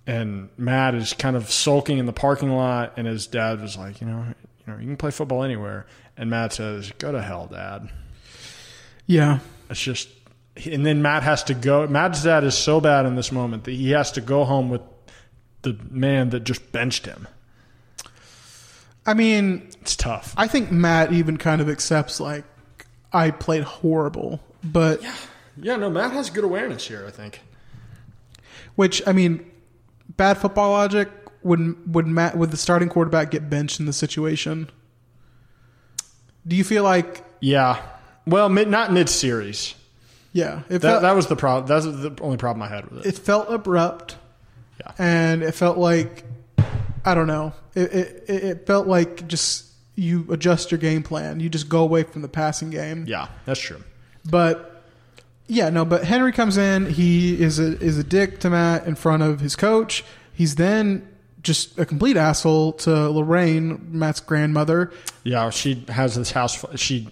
S2: And Matt is kind of sulking in the parking lot, and his dad was like, you know, you know, you can play football anywhere. And Matt says, "Go to hell, Dad."
S1: Yeah.
S2: It's just, and then Matt has to go. Matt's dad is so bad in this moment that he has to go home with the man that just benched him.
S1: I mean,
S2: It's tough.
S1: I think Matt even kind of accepts like I played horrible, but
S2: Yeah, yeah no, Matt has good awareness here. I think.
S1: which I mean, bad football logic would would Matt would the starting quarterback get benched in the situation? Do you feel like
S2: Yeah. Well, mid, not mid series.
S1: yeah? It
S2: That,
S1: felt,
S2: that was the problem. That's the only problem I had with it.
S1: it felt abrupt,
S2: Yeah.
S1: and it felt like I don't know. It, it it felt like just you adjust your game plan. You just go away from the passing game.
S2: Yeah, that's true.
S1: But yeah, no. But Henry comes in. He is a is a dick to Matt in front of his coach. He's then just a complete asshole to Lorraine, Matt's grandmother.
S2: Yeah, she has this house. She,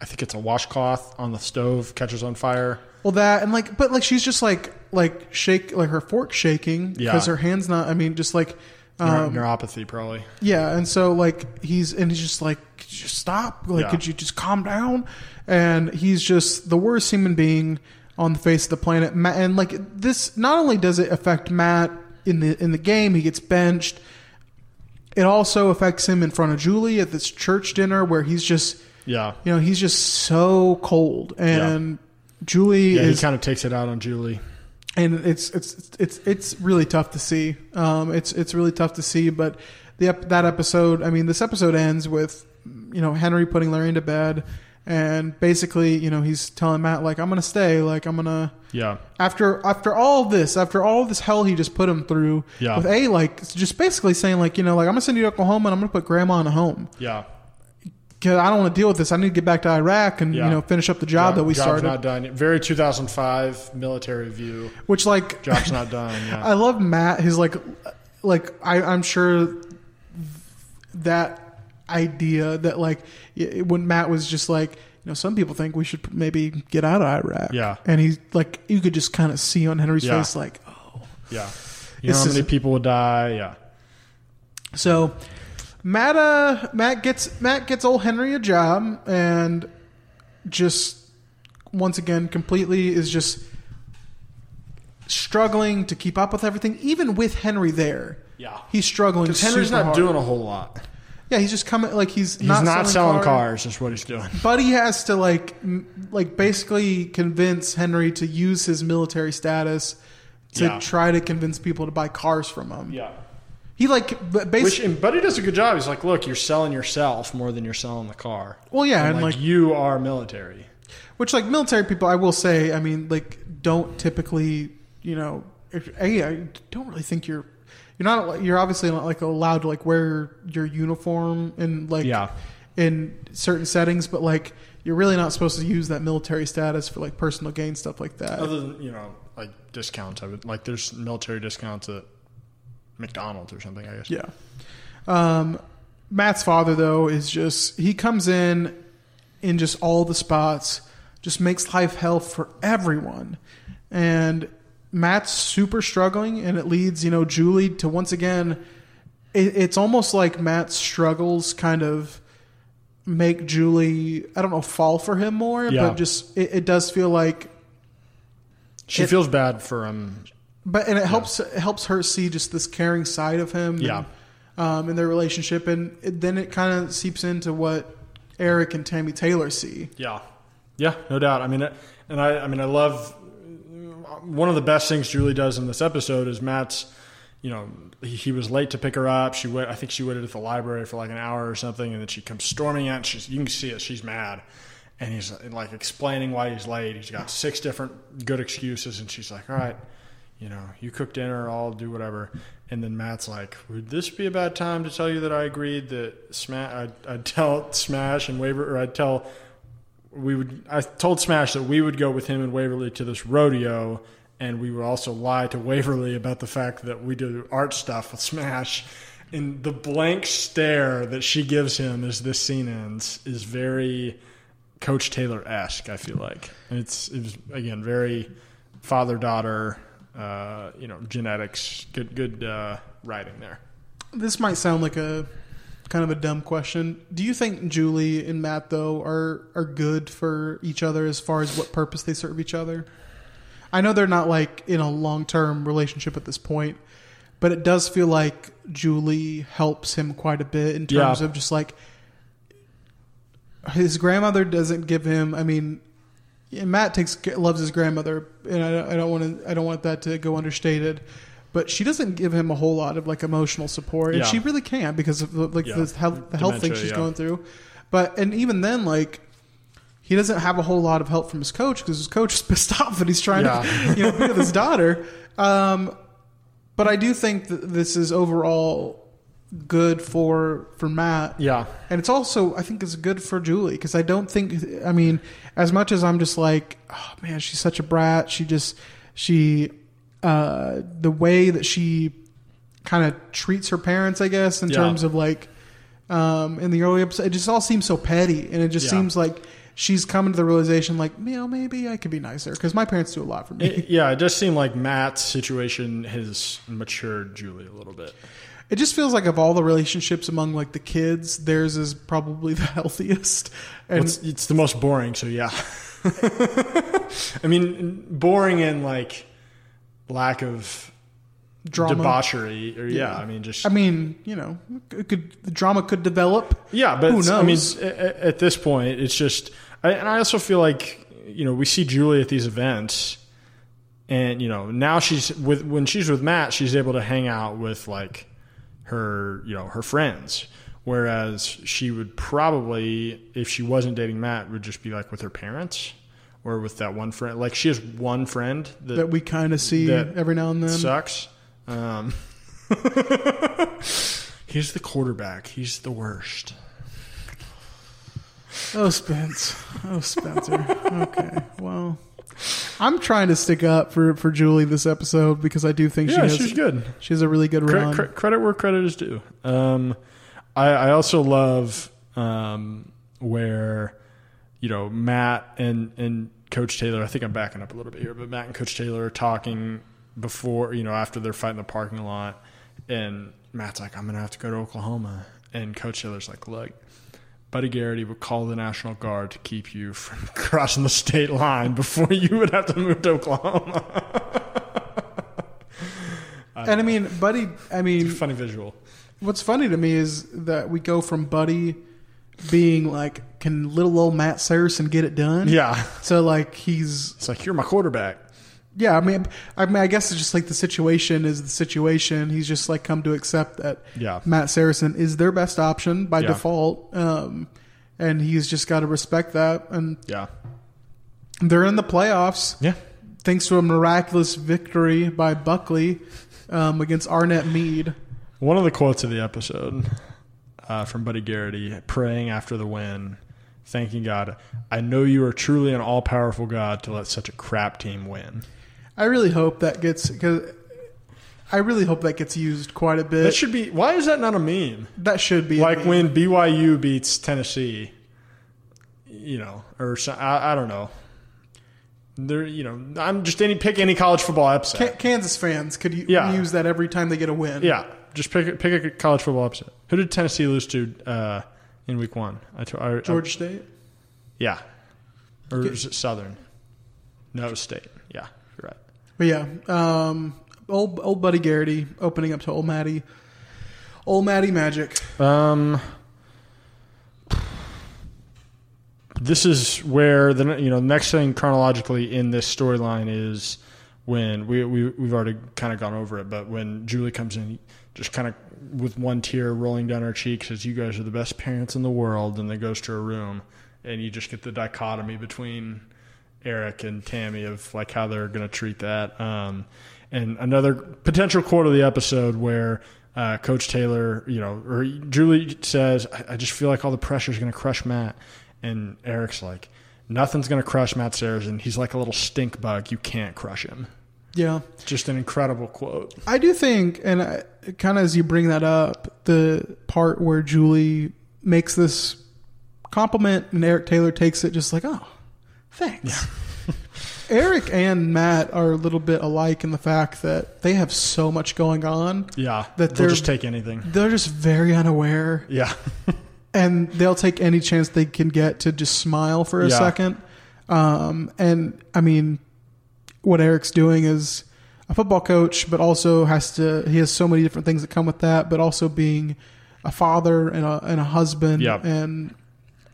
S2: I think it's a washcloth on the stove catches on fire.
S1: Well, that and like, but like she's just like like shake like her fork shaking
S2: Yeah.
S1: because her hands not. I mean, just like.
S2: Neur-
S1: Um,
S2: neuropathy, probably.
S1: Yeah, and so like he's and he's just like, could you stop? Like,
S2: Yeah.
S1: could you just calm down? And he's just the worst human being on the face of the planet. Ma- And like this, not only does it affect Matt in the in the game, he gets benched. It also affects him in front of Julie at this church dinner where he's just,
S2: Yeah.
S1: you know, he's just so cold. And Julie
S2: Yeah, he
S1: is
S2: kind of takes it out on Julie.
S1: And it's it's it's it's really tough to see. Um, it's it's really tough to see. But the that episode, I mean, this episode ends with you know Henry putting Larry into bed, and basically you know he's telling Matt like I'm gonna stay, like I'm gonna
S2: Yeah.
S1: after after all this, after all this hell he just put him through.
S2: Yeah.
S1: With a like just basically saying like you know like I'm gonna send you to Oklahoma and I'm gonna put Grandma in a home.
S2: Yeah.
S1: Cause I don't want to deal with this. I need to get back to Iraq and
S2: Yeah.
S1: you know finish up the job that we
S2: Job's
S1: started.
S2: not done. Very 2005 military view.
S1: Which like
S2: Job's not done. Yeah.
S1: I love Matt. His like, like I, I'm sure that idea that like when Matt was just like, you know, some people think we should maybe get out of Iraq.
S2: Yeah.
S1: and he's like, you could just kind of see on Henry's
S2: Yeah.
S1: face like, oh.
S2: yeah. You know how many people would die? Yeah.
S1: So Matt, uh, Matt gets Matt gets old Henry a job and just once again completely is just struggling to keep up with everything, even with Henry there.
S2: Yeah.
S1: He's struggling.
S2: Because Henry's not
S1: hard.
S2: doing a whole lot.
S1: Yeah, he's just coming like he's,
S2: He's
S1: not,
S2: not, selling,
S1: cars.
S2: cars. Is what he's doing.
S1: But he has to like m- like basically convince Henry to use his military status to
S2: Yeah.
S1: try to convince people to buy cars from him.
S2: Yeah.
S1: He like b-
S2: Which and Buddy does a good job. He's like, look, you're selling yourself more than you're selling the car.
S1: Well, yeah,
S2: and,
S1: and,
S2: like,
S1: like-
S2: you are military.
S1: which like military people I will say, I mean, like don't typically, you know, if, a I don't really think you're you're not you're obviously not like allowed to like wear your uniform in like
S2: Yeah.
S1: in certain settings, but like you're really not supposed to use that military status for like personal gain stuff like that.
S2: Other than you know, like discounts. I would like there's military discounts at McDonald's or something. I guess.
S1: Yeah. Um, Matt's father though is just he comes in in just all the spots, just makes life hell for everyone, and Matt's super struggling, and it leads you know Julie to once again. It, it's almost like Matt's struggles kind of make Julie I don't know fall for him more,
S2: Yeah.
S1: but just it, it does feel like
S2: She
S1: It-
S2: feels bad for him.
S1: But and it helps it helps her see just this caring side of him.
S2: Yeah.
S1: And, um, in their relationship, and it, then it kind of seeps into what Eric and Tammy Taylor see.
S2: Yeah, yeah, no doubt. I mean, it- and I, I mean, I love one of the best things Julie does in this episode is Matt's. You know, he, he was late to pick her up. She wait, I think she waited at the library for like an hour or something, and then she comes storming out. She's, you can see it. She's mad, and he's like explaining why he's late. He's got six different good excuses, and she's like, "All right, you know, you cook dinner, I'll do whatever." And then Matt's like, "Would this be a bad time to tell you that I agreed that Smash, I'd, I'd tell Smash and Waver, or I'd tell we would I told Smash that we would go with him and Waverly to this rodeo and we would also lie to Waverly about the fact that we do art stuff with Smash and the blank stare that she gives him as this scene ends is very Coach Taylor esque, I feel like. And it's it was again very father daughter uh, you know, genetics, good good uh, writing there.
S1: This might sound like a kind of a dumb question. Do you think Julie and Matt though are are good for each other as far as what purpose they serve each other? I know they're not like in a long term relationship at this point, but it does feel like Julie helps him quite a bit in terms
S2: Yeah.
S1: of just like his grandmother doesn't give him. I mean, yeah, Matt takes loves his grandmother, and I, don't- I don't want to. I don't want that to go understated. But she doesn't give him a whole lot of like emotional support, and
S2: Yeah.
S1: she really can't because of the, like
S2: Yeah.
S1: the health the health thing
S2: Dementia,
S1: she's
S2: yeah.
S1: going through. But and even then, like he doesn't have a whole lot of help from his coach because his coach is pissed off that he's trying
S2: Yeah.
S1: to you know be with his daughter. Um, but I do think that this is overall good for for Matt.
S2: Yeah.
S1: And it's also I think it's good for Julie because I don't think I mean as much as I'm just like oh man she's such a brat she just she uh the way that she kind of treats her parents I guess in
S2: Yeah.
S1: terms of like um in the early episode it just all seems so petty and it just
S2: Yeah.
S1: seems like she's coming to the realization like you know maybe I could be nicer because my parents do a lot for me.
S2: It- yeah, it does seem like Matt's situation has matured Julie a little bit.
S1: It just feels like of all the relationships among like the kids, theirs is probably the healthiest. And
S2: Well, it's, it's the most boring, so yeah. I mean, boring in like lack of
S1: Drama.
S2: debauchery, or yeah, I mean, just
S1: I mean, you know, it could the drama could develop.
S2: Yeah, but
S1: who knows?
S2: I mean, a- a- at this point, it's just, I, and I also feel like you know we see Julie at these events, and you know now she's with when she's with Matt, she's able to hang out with like her, you know, her friends. Whereas she would probably, if she wasn't dating Matt, would just be like with her parents or with that one friend. Like she has one friend that,
S1: that we kind of see every now and then.
S2: sucks. Um, he's the quarterback. He's the worst.
S1: Oh, Spence. Oh, Spencer. okay. Well, I'm trying to stick up for, for Julie this episode because I do think she
S2: Yeah,
S1: has,
S2: she's good.
S1: She has a really good run.
S2: Credit, cre- credit where credit is due. Um, I, I also love um, where you know Matt and and Coach Taylor. I think I'm backing up a little bit here, but Matt and Coach Taylor are talking before you know after they're fighting the parking lot, and Matt's like, "I'm gonna have to go to Oklahoma," and Coach Taylor's like, "Look." Buddy Garrity would call the National Guard to keep you from crossing the state line before you would have to move to Oklahoma.
S1: and I mean, Buddy, I mean,
S2: Funny visual.
S1: What's funny to me is that we go from Buddy being like, can little old Matt Saracen get it done?
S2: Yeah.
S1: So like he's
S2: It's like you're my quarterback.
S1: Yeah. I mean, I mean, I guess it's just like the situation is the situation. He's just like come to accept that
S2: Yeah.
S1: Matt Saracen is their best option by
S2: Yeah.
S1: default, um, and he's just got to respect that. And
S2: Yeah.
S1: they're in the playoffs.
S2: Yeah.
S1: Thanks to a miraculous victory by Buckley um, against Arnett Mead.
S2: One of the quotes of the episode uh, from Buddy Garrity praying after the win, thanking God, I know you are truly an all powerful God to let such a crap team win.
S1: I really hope that gets because I really hope that gets used quite a bit.
S2: That should be, why is that not a meme?
S1: That should be
S2: Like when BYU beats Tennessee, you know, or I, I don't know. There, you know, I'm just any pick any college football upset.
S1: Ka- Kansas fans could
S2: Yeah.
S1: use that every time they get a win.
S2: Yeah, just pick a- pick a college football upset. Who did Tennessee lose to uh, in week one? I, I, I-
S1: Georgia State.
S2: Yeah. Or is it Southern? No, it was State. Yeah, you're right.
S1: But yeah, um, old old buddy Garrity opening up to old Matty, old Matty Magic.
S2: Um, this is where the you know next thing chronologically in this storyline is when we, we we've already kind of gone over it, but when Julie comes in, just kind of with one tear rolling down her cheek, says, "You guys are the best parents in the world," and then goes to her room, and you just get the dichotomy between Eric and Tammy of like how they're going to treat that. Um, and another potential quote of the episode where uh, Coach Taylor, you know, or Julie says, I, I just feel like all the pressure is going to crush Matt. And Eric's like, nothing's going to crush Matt Saracen. He's like a little stink bug. You can't crush him.
S1: Yeah,
S2: Just an incredible quote.
S1: I do think, and kind of as you bring that up, the part where Julie makes this compliment and Eric Taylor takes it just like, oh, thanks. Eric and Matt are a little bit alike in the fact that they have so much going on.
S2: Yeah.
S1: That
S2: they'll
S1: they're
S2: just take anything.
S1: They're just very unaware.
S2: Yeah.
S1: and they'll take any chance they can get to just smile for a
S2: Yeah.
S1: second. Um, and I mean, what Eric's doing is a football coach, but also has to. He has so many different things that come with that, but also being a father and a and a husband
S2: Yep.
S1: and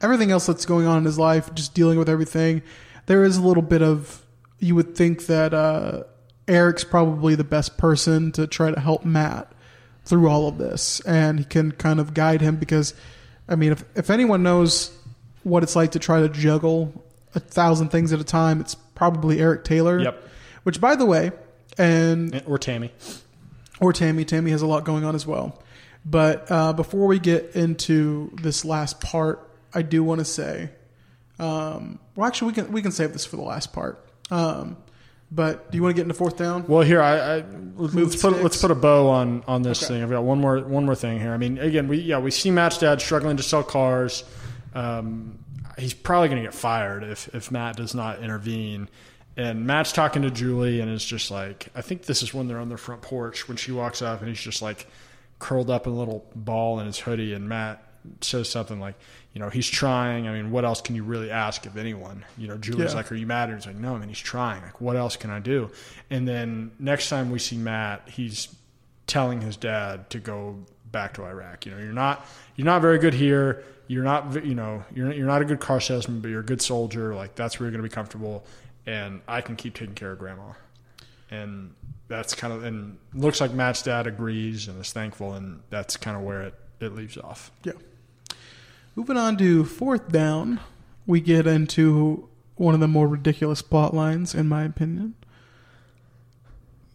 S1: everything else that's going on in his life, just dealing with everything. There is a little bit of you would think that uh, Eric's probably the best person to try to help Matt through all of this, and he can kind of guide him because, I mean, if if anyone knows what it's like to try to juggle a thousand things at a time, it's probably Eric Taylor.
S2: Yep.
S1: Which, by the way, and
S2: Or Tammy.
S1: or Tammy. Tammy has a lot going on as well. But uh, before we get into this last part, I do want to say, um, well, actually, we can we can save this for the last part. Um, but do you want to get into fourth down?
S2: Well, here I, I let's
S1: Move
S2: put
S1: sticks.
S2: let's put a bow on on this
S1: Okay.
S2: thing. I've got one more one more thing here. I mean, again, we yeah we see Matt's dad struggling to sell cars. Um, he's probably going to get fired if if Matt does not intervene. And Matt's talking to Julie, and it's just like I think this is when they're on their front porch when she walks up, and he's just like curled up in a little ball in his hoodie, and Matt says something like, you know, he's trying. I mean, what else can you really ask of anyone? You know, Julie's
S1: Yeah.
S2: like, are you mad? And he's like, no, I mean, he's trying. Like, what else can I do? And then next time we see Matt, he's telling his dad to go back to Iraq. You know, you're not you're not very good here. You're not you know you're you're not a good car salesman, but you're a good soldier. Like that's where you're going to be comfortable, and I can keep taking care of grandma. And that's kind of and looks like Matt's dad agrees and is thankful, and that's kind of where it it leaves off.
S1: Yeah. Moving on to fourth down, we get into one of the more ridiculous plot lines, in my opinion.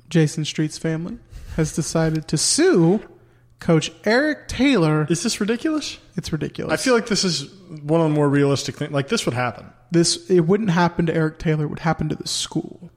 S1: Jason Street's family has decided to sue Coach Eric Taylor.
S2: Is this ridiculous?
S1: It's ridiculous.
S2: I feel like this is one of the more realistic things. Like this would happen.
S1: this it wouldn't happen to Eric Taylor. It would happen to the school.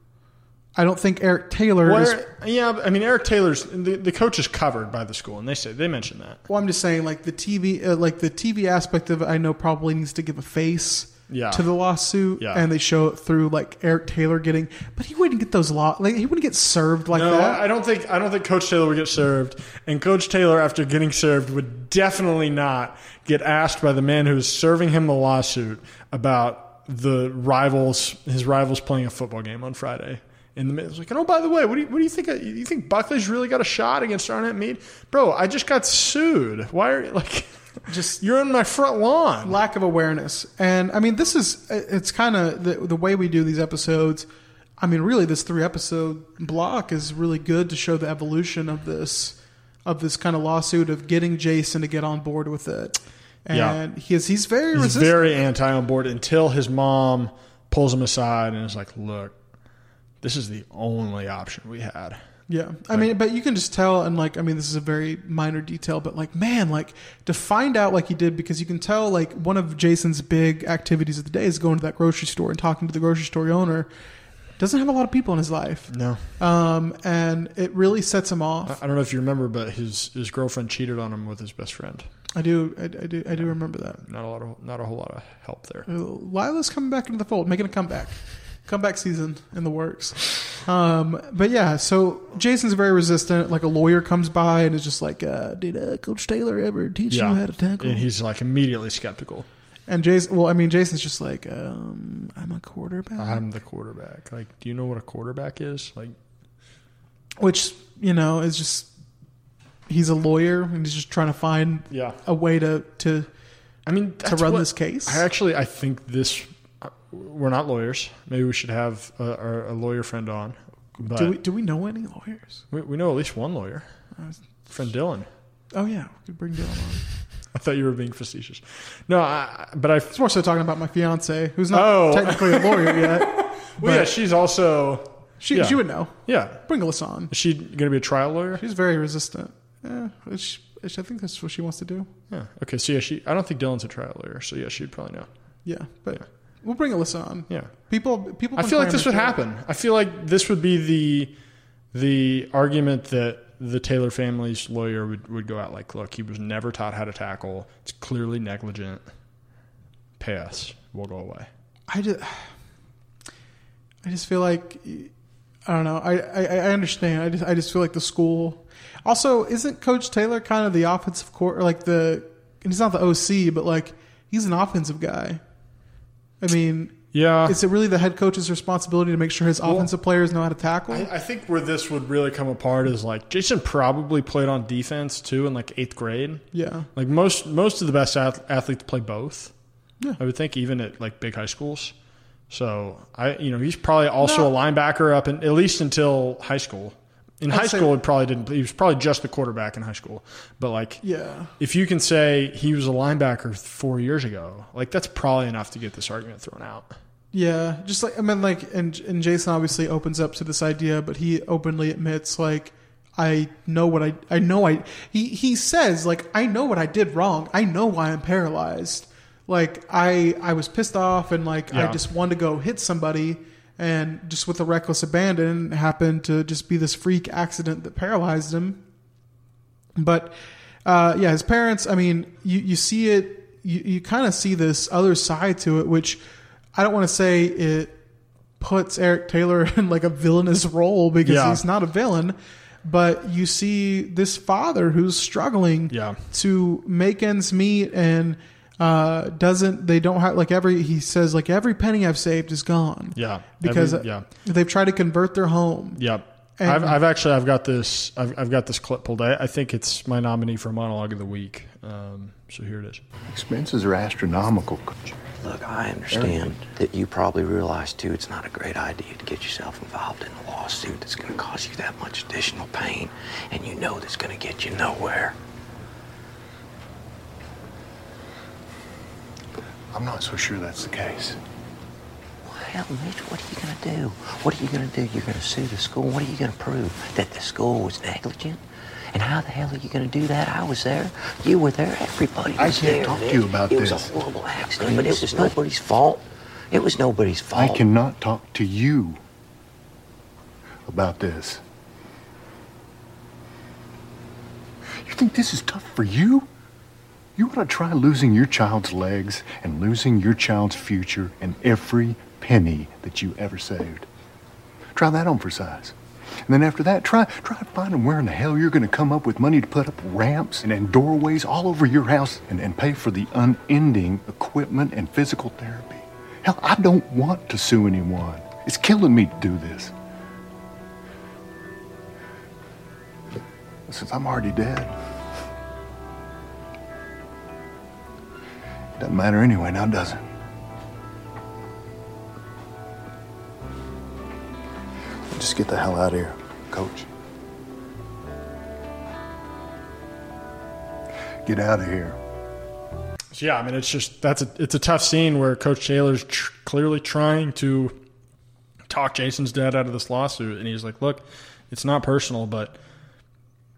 S1: I don't think Eric Taylor
S2: Well,
S1: is.
S2: Yeah, I mean Eric Taylor's the, the coach is covered by the school, and they say they mention that.
S1: Well, I'm just saying, like the TV, uh, like the TV aspect of it, I know probably needs to give a face
S2: Yeah.
S1: to the lawsuit,
S2: Yeah.
S1: and they show it through like Eric Taylor getting, but he wouldn't get those law, like he wouldn't get served like
S2: no,
S1: that.
S2: I don't think I don't think Coach Taylor would get served, and Coach Taylor, after getting served, would definitely not get asked by the man who is serving him the lawsuit about the rivals, his rivals playing a football game on Friday. In the middle, it's like, oh, by the way, what do you what do you think? Uh, you think Buckley's really got a shot against Arnett Mead, bro? I just got sued. Why are you like?
S1: Just
S2: you're on my front lawn.
S1: lack of awareness, and I mean, this is it's kind of the the way we do these episodes. I mean, really, this three episode block is really good to show the evolution of this of this kind of lawsuit of getting Jason to get on board with it. And
S2: Yeah.
S1: he's he's very
S2: He's
S1: resistant.
S2: very anti on board until his mom pulls him aside and is like, "Look, this is the only option we had."
S1: Yeah, I mean, but you can just tell, and like, I mean, this is a very minor detail, but like, man, like to find out like he did because you can tell like one of Jason's big activities of the day is going to that grocery store and talking to the grocery store owner. Doesn't have a lot of people in his life,
S2: No,
S1: um, and it really sets him off.
S2: I don't know if you remember, but his his girlfriend cheated on him with his best friend.
S1: I do, I, I do, I do remember that.
S2: Not a lot of not a whole lot of help there.
S1: Uh, Lyla's coming back into the fold, making a comeback. Comeback season in the works. Um, but yeah, so Jason's very resistant. Like a lawyer comes by and is just like, uh, "Did uh, Coach Taylor ever teach you how to tackle?"
S2: and he's like immediately skeptical.
S1: And Jason, well, I mean, Jason's just like, um, I'm a quarterback,
S2: I'm the quarterback. Like, do you know what a quarterback is? Like,
S1: which you know is just he's a lawyer and he's just trying to find
S2: Yeah.
S1: a way to to
S2: I mean,
S1: to run
S2: what-
S1: this case.
S2: I actually, I think this. Uh, We're not lawyers. Maybe we should have a, a, a lawyer friend on. But
S1: do we do we know any lawyers?
S2: we, we know at least one lawyer, friend Dylan.
S1: Oh yeah, we could bring Dylan on.
S2: I thought you were being facetious. No, I, but I.
S1: It's more so talking about my fiance, who's not
S2: Oh.
S1: technically a lawyer yet.
S2: Well, yeah, she's also.
S1: she
S2: yeah.
S1: she would know.
S2: Yeah,
S1: Bring Alyssa on.
S2: is she going to be a trial lawyer?
S1: She's very resistant. Yeah, she, I think that's what she wants to do.
S2: Yeah. Okay. So yeah, she. I don't think Dylan's a trial lawyer. So yeah, she'd probably know.
S1: Yeah, but we'll bring Alyssa on.
S2: Yeah.
S1: People people.
S2: I feel like this would happen. I feel like this would be the the argument that the Taylor family's lawyer would, would go out like, look, he was never taught how to tackle. It's clearly negligent. Pay us. We'll go away.
S1: I just, I just feel like I don't know. I, I, I understand. I just I just feel like the school. Also, isn't Coach Taylor kind of the offensive court, or like the? And he's not the OC, but like he's an offensive guy. I mean,
S2: Yeah.
S1: is it really the head coach's responsibility to make sure his offensive players know how to tackle?
S2: I, I think where this would really come apart is like Jason probably played on defense too in like eighth grade.
S1: yeah,
S2: Like most most of the best ath- athletes play both.
S1: Yeah.
S2: I would think even at like big high schools. So I, you know, he's probably also
S1: No.
S2: a linebacker up in, at least until high school. In
S1: I'd
S2: high school, it probably didn't. He was probably just the quarterback in high school. But like,
S1: yeah.
S2: if you can say he was a linebacker four years ago, like that's probably enough to get this argument thrown out.
S1: Yeah, just like I mean, like, and and Jason obviously opens up to this idea, but he openly admits like I know what I I know I he he says like I know what I did wrong. I know why I'm paralyzed. Like I I was pissed off and like I just wanted to go hit somebody and just with a reckless abandon happened to just be this freak accident that paralyzed him. But uh, yeah, his parents. I mean, you you see it. You you kind of see this other side to it, which I don't want to say it puts Eric Taylor in like a villainous role because
S2: Yeah.
S1: he's not a villain. But you see this father who's struggling
S2: Yeah.
S1: to make ends meet and uh, doesn't. They don't have like every. He says like every penny I've saved is gone.
S2: Yeah,
S1: because
S2: Every- yeah.
S1: they've tried to convert their home.
S2: Yep.
S1: And-
S2: I've, I've actually I've got this I've, I've got this clip pulled. I, I think it's my nominee for monologue of the week. Um, so here it is.
S10: Expenses are astronomical.
S11: Look, I understand that you probably realize too it's not a great idea to get yourself involved in a lawsuit that's going to cause you that much additional pain, and you know that's going to get you nowhere.
S10: I'm not so sure that's the case.
S11: Hell, Mitch, what are you going to do? What are you going to do? You're going to sue the school. What are you going to prove? That the school was negligent? And how the hell are you going to do that? I was there. You were there. Everybody was
S10: I can't
S11: there.
S10: talk to you about this.
S11: it was a horrible accident, but it was nobody's fault. It was nobody's fault.
S10: I cannot talk to you about this. You think this is tough for you? You want to try losing your child's legs and losing your child's future and every penny that you ever saved. Try that on for size. And then after that, try try finding where in the hell you're going to come up with money to put up ramps and, and doorways all over your house and, and pay for the unending equipment and physical therapy. Hell, I don't want to sue anyone. It's killing me to do this. Since I'm already dead. Doesn't matter anyway now, does it? Just get the hell out of here, coach. Get out of here.
S2: So yeah, I mean, it's just that's a it's a tough scene where Coach Taylor's tr- clearly trying to talk Jason's dad out of this lawsuit, and he's like, "Look, it's not personal, but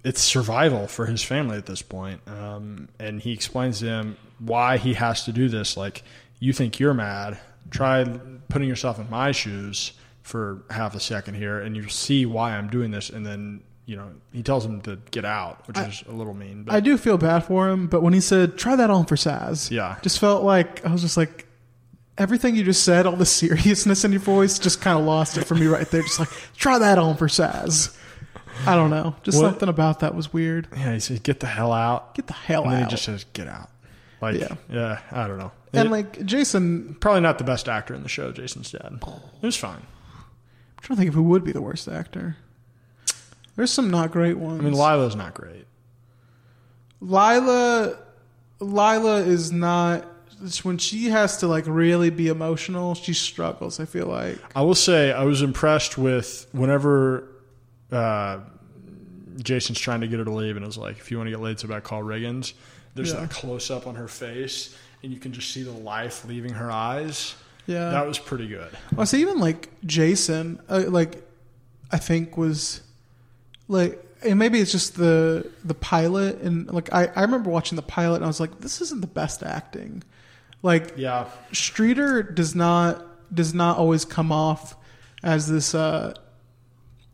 S2: it's survival for his family at this point." Um, and he explains to him why he has to do this. Like, you think you're mad? Try putting yourself in my shoes for half a second here, and you'll see why I'm doing this. And then you know he tells him to get out, which is a little mean. But
S1: I do feel bad for him, but when he said try that on for Saz,
S2: Yeah.
S1: just felt like I was just like everything you just said, all the seriousness in your voice, just kind of lost it for me right there. Just like try that on for Saz. I don't know, just
S2: What-
S1: something about that was weird.
S2: Yeah, he says, "Get the hell out."
S1: Get the hell
S2: and then
S1: out.
S2: he just says, "Get out." Like,
S1: Yeah.
S2: yeah, I don't know.
S1: And
S2: It-
S1: like Jason,
S2: probably not the best actor in the show. Jason's dad. It was fine.
S1: I'm trying to think of who would be the worst actor. There's some not great ones.
S2: I mean, Lyla's not great.
S1: Lyla, Lyla is not. When she has to like really be emotional, she struggles. I feel like.
S2: I will say I was impressed with whenever uh, Jason's trying to get her to leave, and was like, if you want to get laid so bad, call Riggins. There's
S1: Yeah.
S2: that close up on her face, and you can just see the life leaving her eyes.
S1: Yeah.
S2: that was pretty good.
S1: Well, so even like Jason, uh, like I think was like, and maybe it's just the the pilot, and like I I remember watching the pilot, and I was like, this isn't the best acting. Like,
S2: Yeah,
S1: Streeter does not does not always come off as this. uh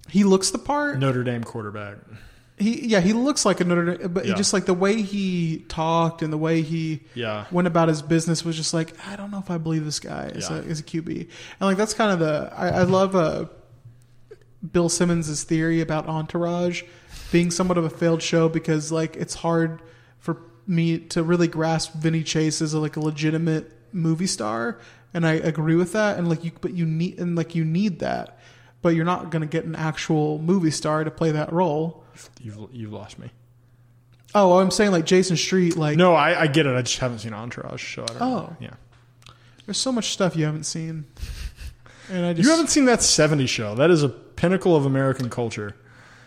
S1: He looks the part.
S2: Notre Dame quarterback.
S1: He yeah, he looks like a Notre Dame, but
S2: Yeah.
S1: just like the way he talked and the way he
S2: Yeah.
S1: went about his business was just like I don't know if I believe this guy is,
S2: Yeah.
S1: a, is a QB, and like that's kind of the I, I love uh, Bill Simmons' theory about Entourage being somewhat of a failed show because like it's hard for me to really grasp Vinny Chase as a, like a legitimate movie star, and I agree with that. And like you, but you need and like you need that, but you're not going to get an actual movie star to play that role.
S2: You've you've lost me.
S1: Oh, I'm saying like Jason Street, like
S2: No, I, I get it. I just haven't seen Entourage, so I don't
S1: Oh.
S2: know. Yeah.
S1: there's so much stuff you haven't seen, and I just
S2: You haven't seen that 70s show. That is a pinnacle of American culture.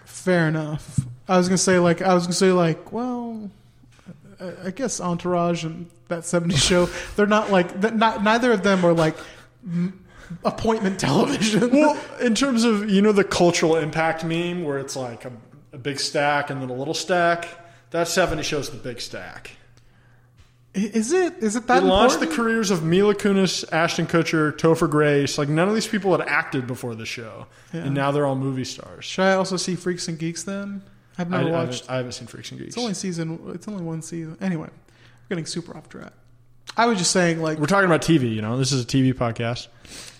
S1: Fair enough. I was gonna say like I was gonna say like well, I, I guess Entourage and that '70s show they're not like that. Not neither of them are like m- appointment television.
S2: Well, in terms of, you know, the cultural impact meme where it's like a, a big stack and then a little stack, that 70 show's the big stack.
S1: is it is it that
S2: it launched the careers of Mila Kunis, Ashton Kutcher, Topher Grace. Like, none of these people had acted before the show.
S1: Yeah.
S2: And now they're all movie stars.
S1: Should I also see Freaks and Geeks then? I've never
S2: I
S1: watched.
S2: haven't, I haven't seen Freaks and Geeks.
S1: It's only season. It's only one season. Anyway, we're getting super off track. I was just saying like
S2: We're talking about TV, you know? This is a TV podcast.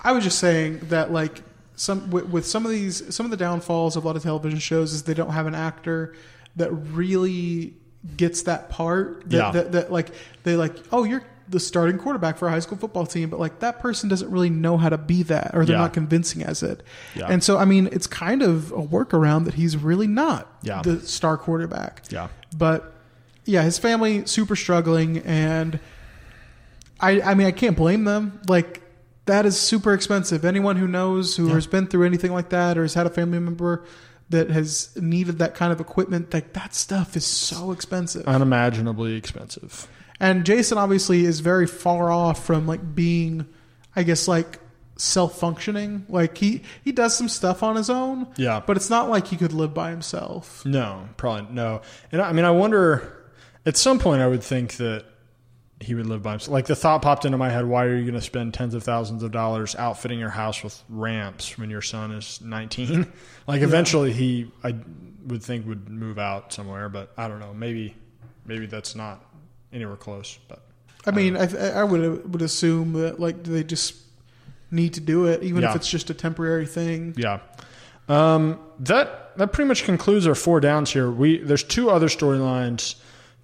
S1: I was just saying that like some with, with some of these some of the downfalls of a lot of television shows is they don't have an actor that really gets that part that,
S2: Yeah.
S1: that, that like they like oh you're the starting quarterback for a high school football team but like that person doesn't really know how to be that or they're
S2: Yeah.
S1: not convincing as it
S2: Yeah.
S1: and so i mean it's kind of a workaround that he's really not
S2: Yeah.
S1: the star quarterback
S2: Yeah.
S1: but yeah, his family super struggling, and I I mean I can't blame them. Like that is super expensive. Anyone who knows who has been through anything like that or has had a family member that has needed that kind of equipment, like that stuff is so expensive.
S2: Unimaginably expensive.
S1: And Jason obviously is very far off from like being, I guess like self functioning. Like he he does some stuff on his own.
S2: Yeah.
S1: But it's not like he could live by himself.
S2: No, probably no. And I I mean, I wonder. At some point, I would think that he would live by himself. Like the thought popped into my head: Why are you going to spend tens of thousands of dollars outfitting your house with ramps when your son is nineteen? Like eventually, he I would think would move out somewhere, but I don't know. Maybe, maybe that's not anywhere close. But
S1: I mean, I, I would would assume that like they just need to do it, even
S2: Yeah.
S1: if it's just a temporary thing.
S2: Yeah. Um, that that pretty much concludes our four downs here. We there's two other storylines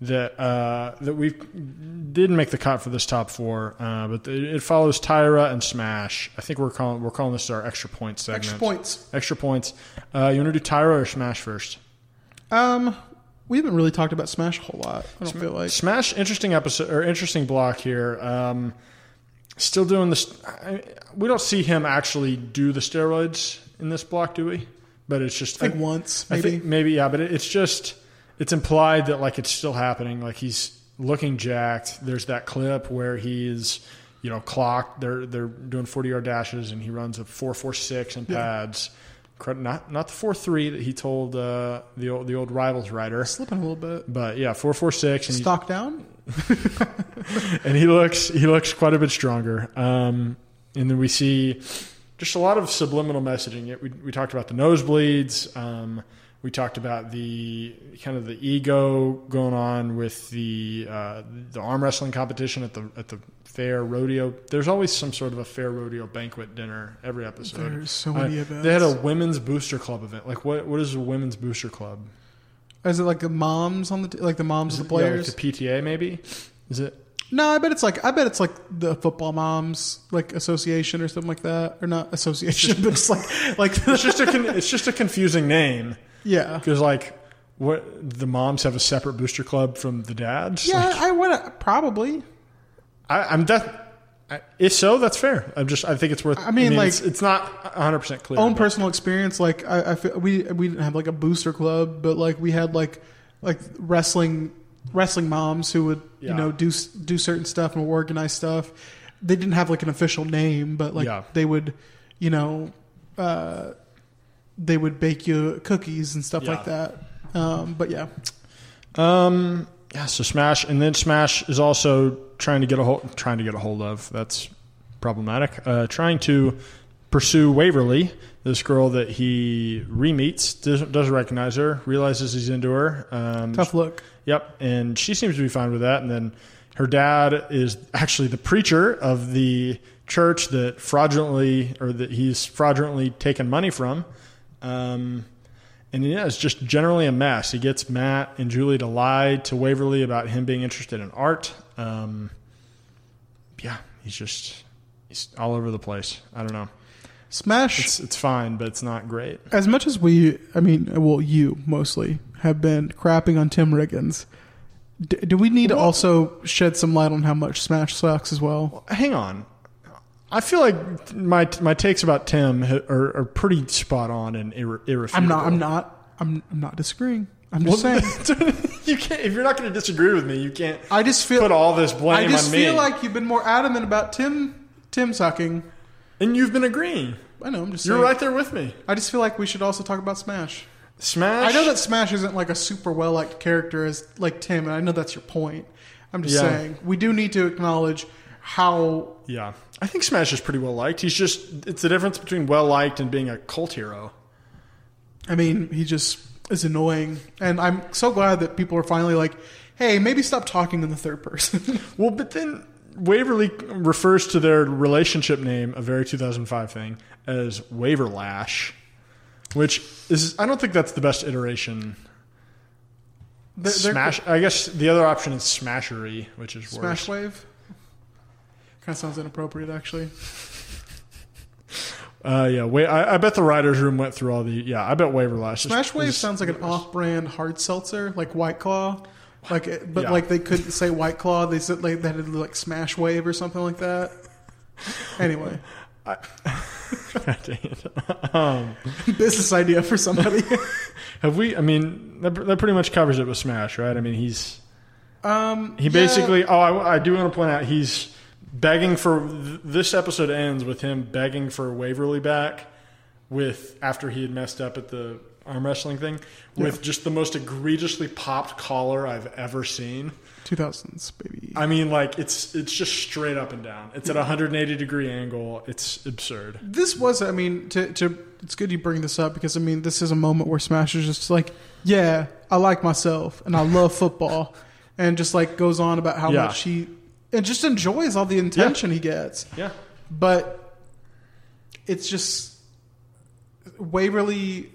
S2: that uh, that we didn't make the cut for this top four, uh, but it, it follows Tyra and Smash. I think we're calling we're calling this our extra point segment.
S1: Extra points.
S2: Extra points. Uh, you want to do Tyra or Smash first?
S1: Um, we haven't really talked about Smash a whole lot. I don't feel like.
S2: Smash, interesting episode or interesting block here. Um, still doing this. I, we don't see him actually do the steroids in this block, do we? But it's just
S1: I think once,
S2: I
S1: maybe.
S2: think maybe yeah, but it, it's just it's implied that like it's still happening. Like he's looking jacked. There's that clip where he's you know clocked. They're they're doing 40 yard dashes and he runs a four four six in
S1: Yeah.
S2: pads. Cred- Not not the four three that he told uh, the old the old rivals rider.
S1: Slipping a little bit.
S2: But yeah, four four six and he's-
S1: Stock down.
S2: and he looks he looks quite a bit stronger. Um, and then we see just a lot of subliminal messaging. We, we talked about the nosebleeds. Um, we talked about the kind of the ego going on with the uh, the arm wrestling competition at the at the fair rodeo. There's always some sort of a fair rodeo banquet dinner every episode.
S1: There's so many
S2: Uh,
S1: events.
S2: They had a women's booster club event. Like what what is a women's booster club?
S1: Is it like the moms on the t- like the moms of the
S2: Yeah, like
S1: players?
S2: the PTA maybe. Is it?
S1: no, I bet it's like I bet it's like the football moms like association or something like that, or not association, but it's like like
S2: it's just a con- it's just a confusing name.
S1: Yeah.
S2: because like what the moms have a separate booster club from the dads.
S1: yeah,
S2: Like,
S1: I would probably.
S2: I, I'm that. I- If so, that's fair. I'm just. I think it's worth.
S1: I mean, like-
S2: it's, it's not 100 percent clear.
S1: own personal experience like I, I feel we we didn't have like a booster club but like we had like like wrestling wrestling moms who would
S2: Yeah.
S1: you know do do certain stuff and organize stuff they didn't have like an official name but like
S2: Yeah.
S1: they would you know uh they would bake you cookies and stuff like that um but yeah
S2: Um. Yeah. So Smash, and then Smash is also trying to get a hold, trying to get a hold of. That's problematic. Uh, trying to pursue Waverly, this girl that he re-meets, doesn't doesn't recognize her, realizes he's into her. Um,
S1: Tough look.
S2: Yep, and she seems to be fine with that. And then her dad is actually the preacher of the church that fraudulently or that he's fraudulently taken money from. Um, and yeah, it's just generally a mess. He gets Matt and Julie to lie to Waverly about him being interested in art. Um, yeah, he's just he's all over the place. I don't know.
S1: Smash.
S2: It's it's fine, but it's not great.
S1: As much as we, I mean, well, you mostly have been crapping on Tim Riggins. D- do we need to also shed some light on how much Smash sucks as well?
S2: Hang on. I feel like my my takes about Tim are, are pretty spot on and irre- irrefutable.
S1: I'm not. I'm not. I'm, I'm not disagreeing. I'm just
S2: Well,
S1: saying.
S2: you can't if you're not going to disagree with me. You can't.
S1: I just feel
S2: put all this blame on me.
S1: I just
S2: on me.
S1: feel like you've been more adamant about Tim Tim sucking,
S2: and you've been agreeing.
S1: I know. I'm just.
S2: You're
S1: saying.
S2: right there with me.
S1: I just feel like we should also talk about Smash.
S2: Smash.
S1: I know that Smash isn't like a super well liked character as like Tim, and I know that's your point. I'm just
S2: Yeah.
S1: saying we do need to acknowledge how
S2: Yeah, I think Smash is pretty well liked. He's just it's the difference between well liked and being a cult hero.
S1: I mean, he just is annoying, and I'm so glad that people are finally like, "Hey, maybe stop talking in the third person."
S2: Well, but then Waverly refers to their relationship name, a very 2005 thing, as Waverlash, which is I don't think that's the best iteration.
S1: They're- they're-
S2: Smash. I guess the other option is Smashery, which is
S1: Smash
S2: worse.
S1: Wave kind of sounds inappropriate, actually.
S2: Uh, yeah, wait. I, I bet the writers' room went through all the. Yeah, I bet Waverlash. is-
S1: Smash Wave
S2: is-
S1: sounds like an off-brand hard seltzer, like White Claw. Like, it- but
S2: Yeah.
S1: like they couldn't say White Claw. They said like they had to like Smash Wave or something like that. Anyway,
S2: God dang it. um,
S1: business idea for somebody.
S2: have we? I mean, that, that pretty much covers it with Smash, right? I mean, he's
S1: um,
S2: He
S1: yeah.
S2: basically. Oh, I, I do want to point out he's begging for. This episode ends with him begging for Waverly back, with after he had messed up at the arm wrestling thing, with
S1: Yeah.
S2: just the most egregiously popped collar I've ever seen.
S1: 2000s baby.
S2: I mean, like it's it's just straight up and down. It's at a 180 degree angle. It's absurd.
S1: This was, I mean, to, to it's good you bring this up because I mean, this is a moment where Smash is just like, yeah, I like myself and I love football, and just like goes on about how
S2: Yeah.
S1: much he and just enjoys all the attention he gets.
S2: Yeah.
S1: But it's just Waverly.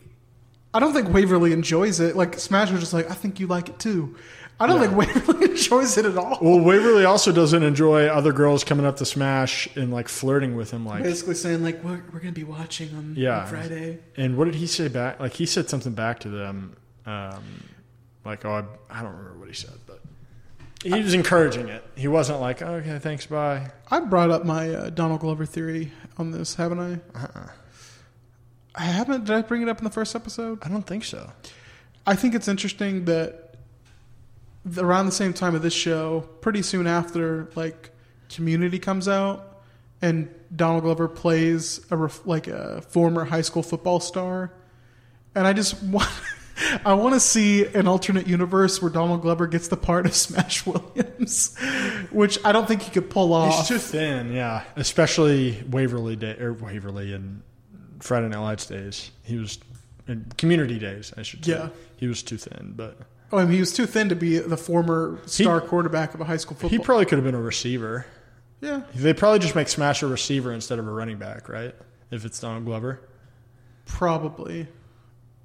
S1: I don't think Waverly enjoys it. Like Smash was just like, I think you like it too. I don't
S2: Yeah.
S1: think Waverly enjoys it at all.
S2: Well, Waverly also doesn't enjoy other girls coming up to Smash and like flirting with him, like
S1: Basically saying like, we're, we're gonna be watching on,
S2: yeah
S1: on Friday.
S2: And what did he say back? Like he said something back to them, um, like oh, I, I don't remember what he said, he was encouraging it. He wasn't like okay, thanks, bye.
S1: I brought up my uh, Donald Glover theory on this, haven't I?
S2: Uh-uh.
S1: I haven't. Did I bring it up in the first episode?
S2: I don't think so.
S1: I think it's interesting that around the same time of this show, pretty soon after, like Community comes out, and Donald Glover plays a ref- like a former high school football star, and I just want. I want to see an alternate universe where Donald Glover gets the part of Smash Williams, which I don't think he could pull off.
S2: He's too thin, yeah. Especially Waverly Day or Waverly and Friday Night Lights days. He was in Community days, I should say.
S1: Yeah.
S2: he was too thin, but
S1: Oh, I mean, he was too thin to be the former star quarterback of a high school football.
S2: he probably could have been a receiver.
S1: Yeah.
S2: they probably just make Smash a receiver instead of a running back, right? If it's Donald Glover.
S1: Probably.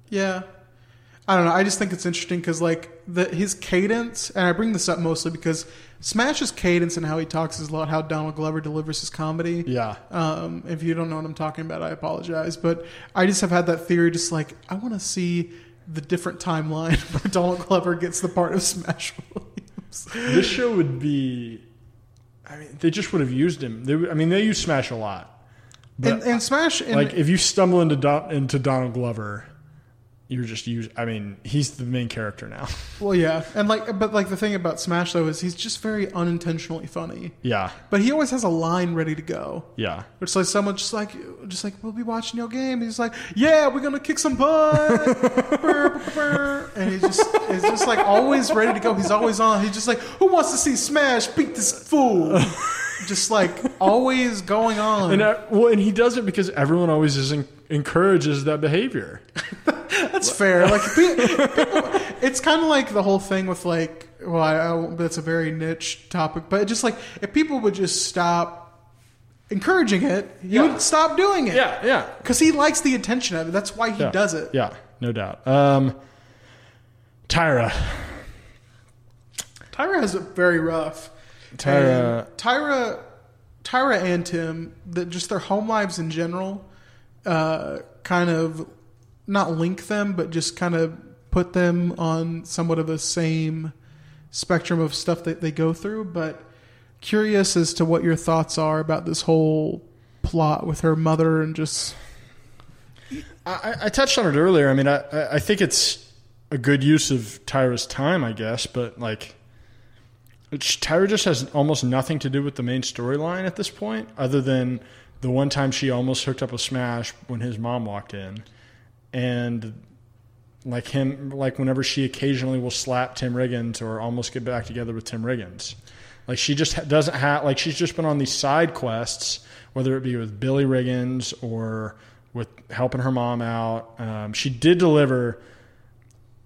S1: Yeah. I don't know. I just think it's interesting because like the his cadence, and I bring this up mostly because Smash's cadence and how he talks is a lot how Donald Glover delivers his comedy.
S2: Yeah.
S1: Um, if you don't know what I'm talking about, I apologize, but I just have had that theory. Just like I want to see the different timeline where Donald Glover gets the part of Smash Williams.
S2: this show would be. I mean, they just would have used him. They, I mean, they use Smash a lot. But
S1: And, and Smash, and,
S2: like, if you stumble into Don, into Donald Glover, you're just use. I mean, he's the main character now.
S1: well, yeah, and like, but like the thing about Smash though is he's just very unintentionally funny.
S2: Yeah.
S1: But he always has a line ready to go.
S2: Yeah.
S1: It's like someone just like just like we'll be watching your game. He's like, yeah, we're gonna kick some butt, brr, brr. and he's just he's just like always ready to go. He's always on. He's just like, who wants to see Smash beat this fool? just like always going on.
S2: And uh, well, and he does it because everyone always is en- encourages that behavior.
S1: That's fair. Like pe- people, it's kind of like the whole thing with like, well, I, I, that's a very niche topic, but just like if people would just stop encouraging it, he
S2: Yeah.
S1: would stop doing it.
S2: Yeah, yeah.
S1: Because he likes the attention of it. That's why he
S2: Yeah.
S1: does it.
S2: Yeah. no doubt. Um, Tyra,
S1: Tyra has a very rough.
S2: Tyra-
S1: And Tyra, Tyra and Tim, that just their home lives in general, uh, kind of not link them, but just kind of put them on somewhat of a same spectrum of stuff that they go through. But curious as to what your thoughts are about this whole plot with her mother and just
S2: I, I touched on it earlier. I mean, I, I think it's a good use of Tyra's time, I guess, but like, Tyra just has almost nothing to do with the main storyline at this point, other than the one time she almost hooked up a Smash when his mom walked in, and like him, like whenever she occasionally will slap Tim Riggins or almost get back together with Tim Riggins. Like she just doesn't have like she's just been on these side quests, whether it be with Billy Riggins or with helping her mom out. Um, she did deliver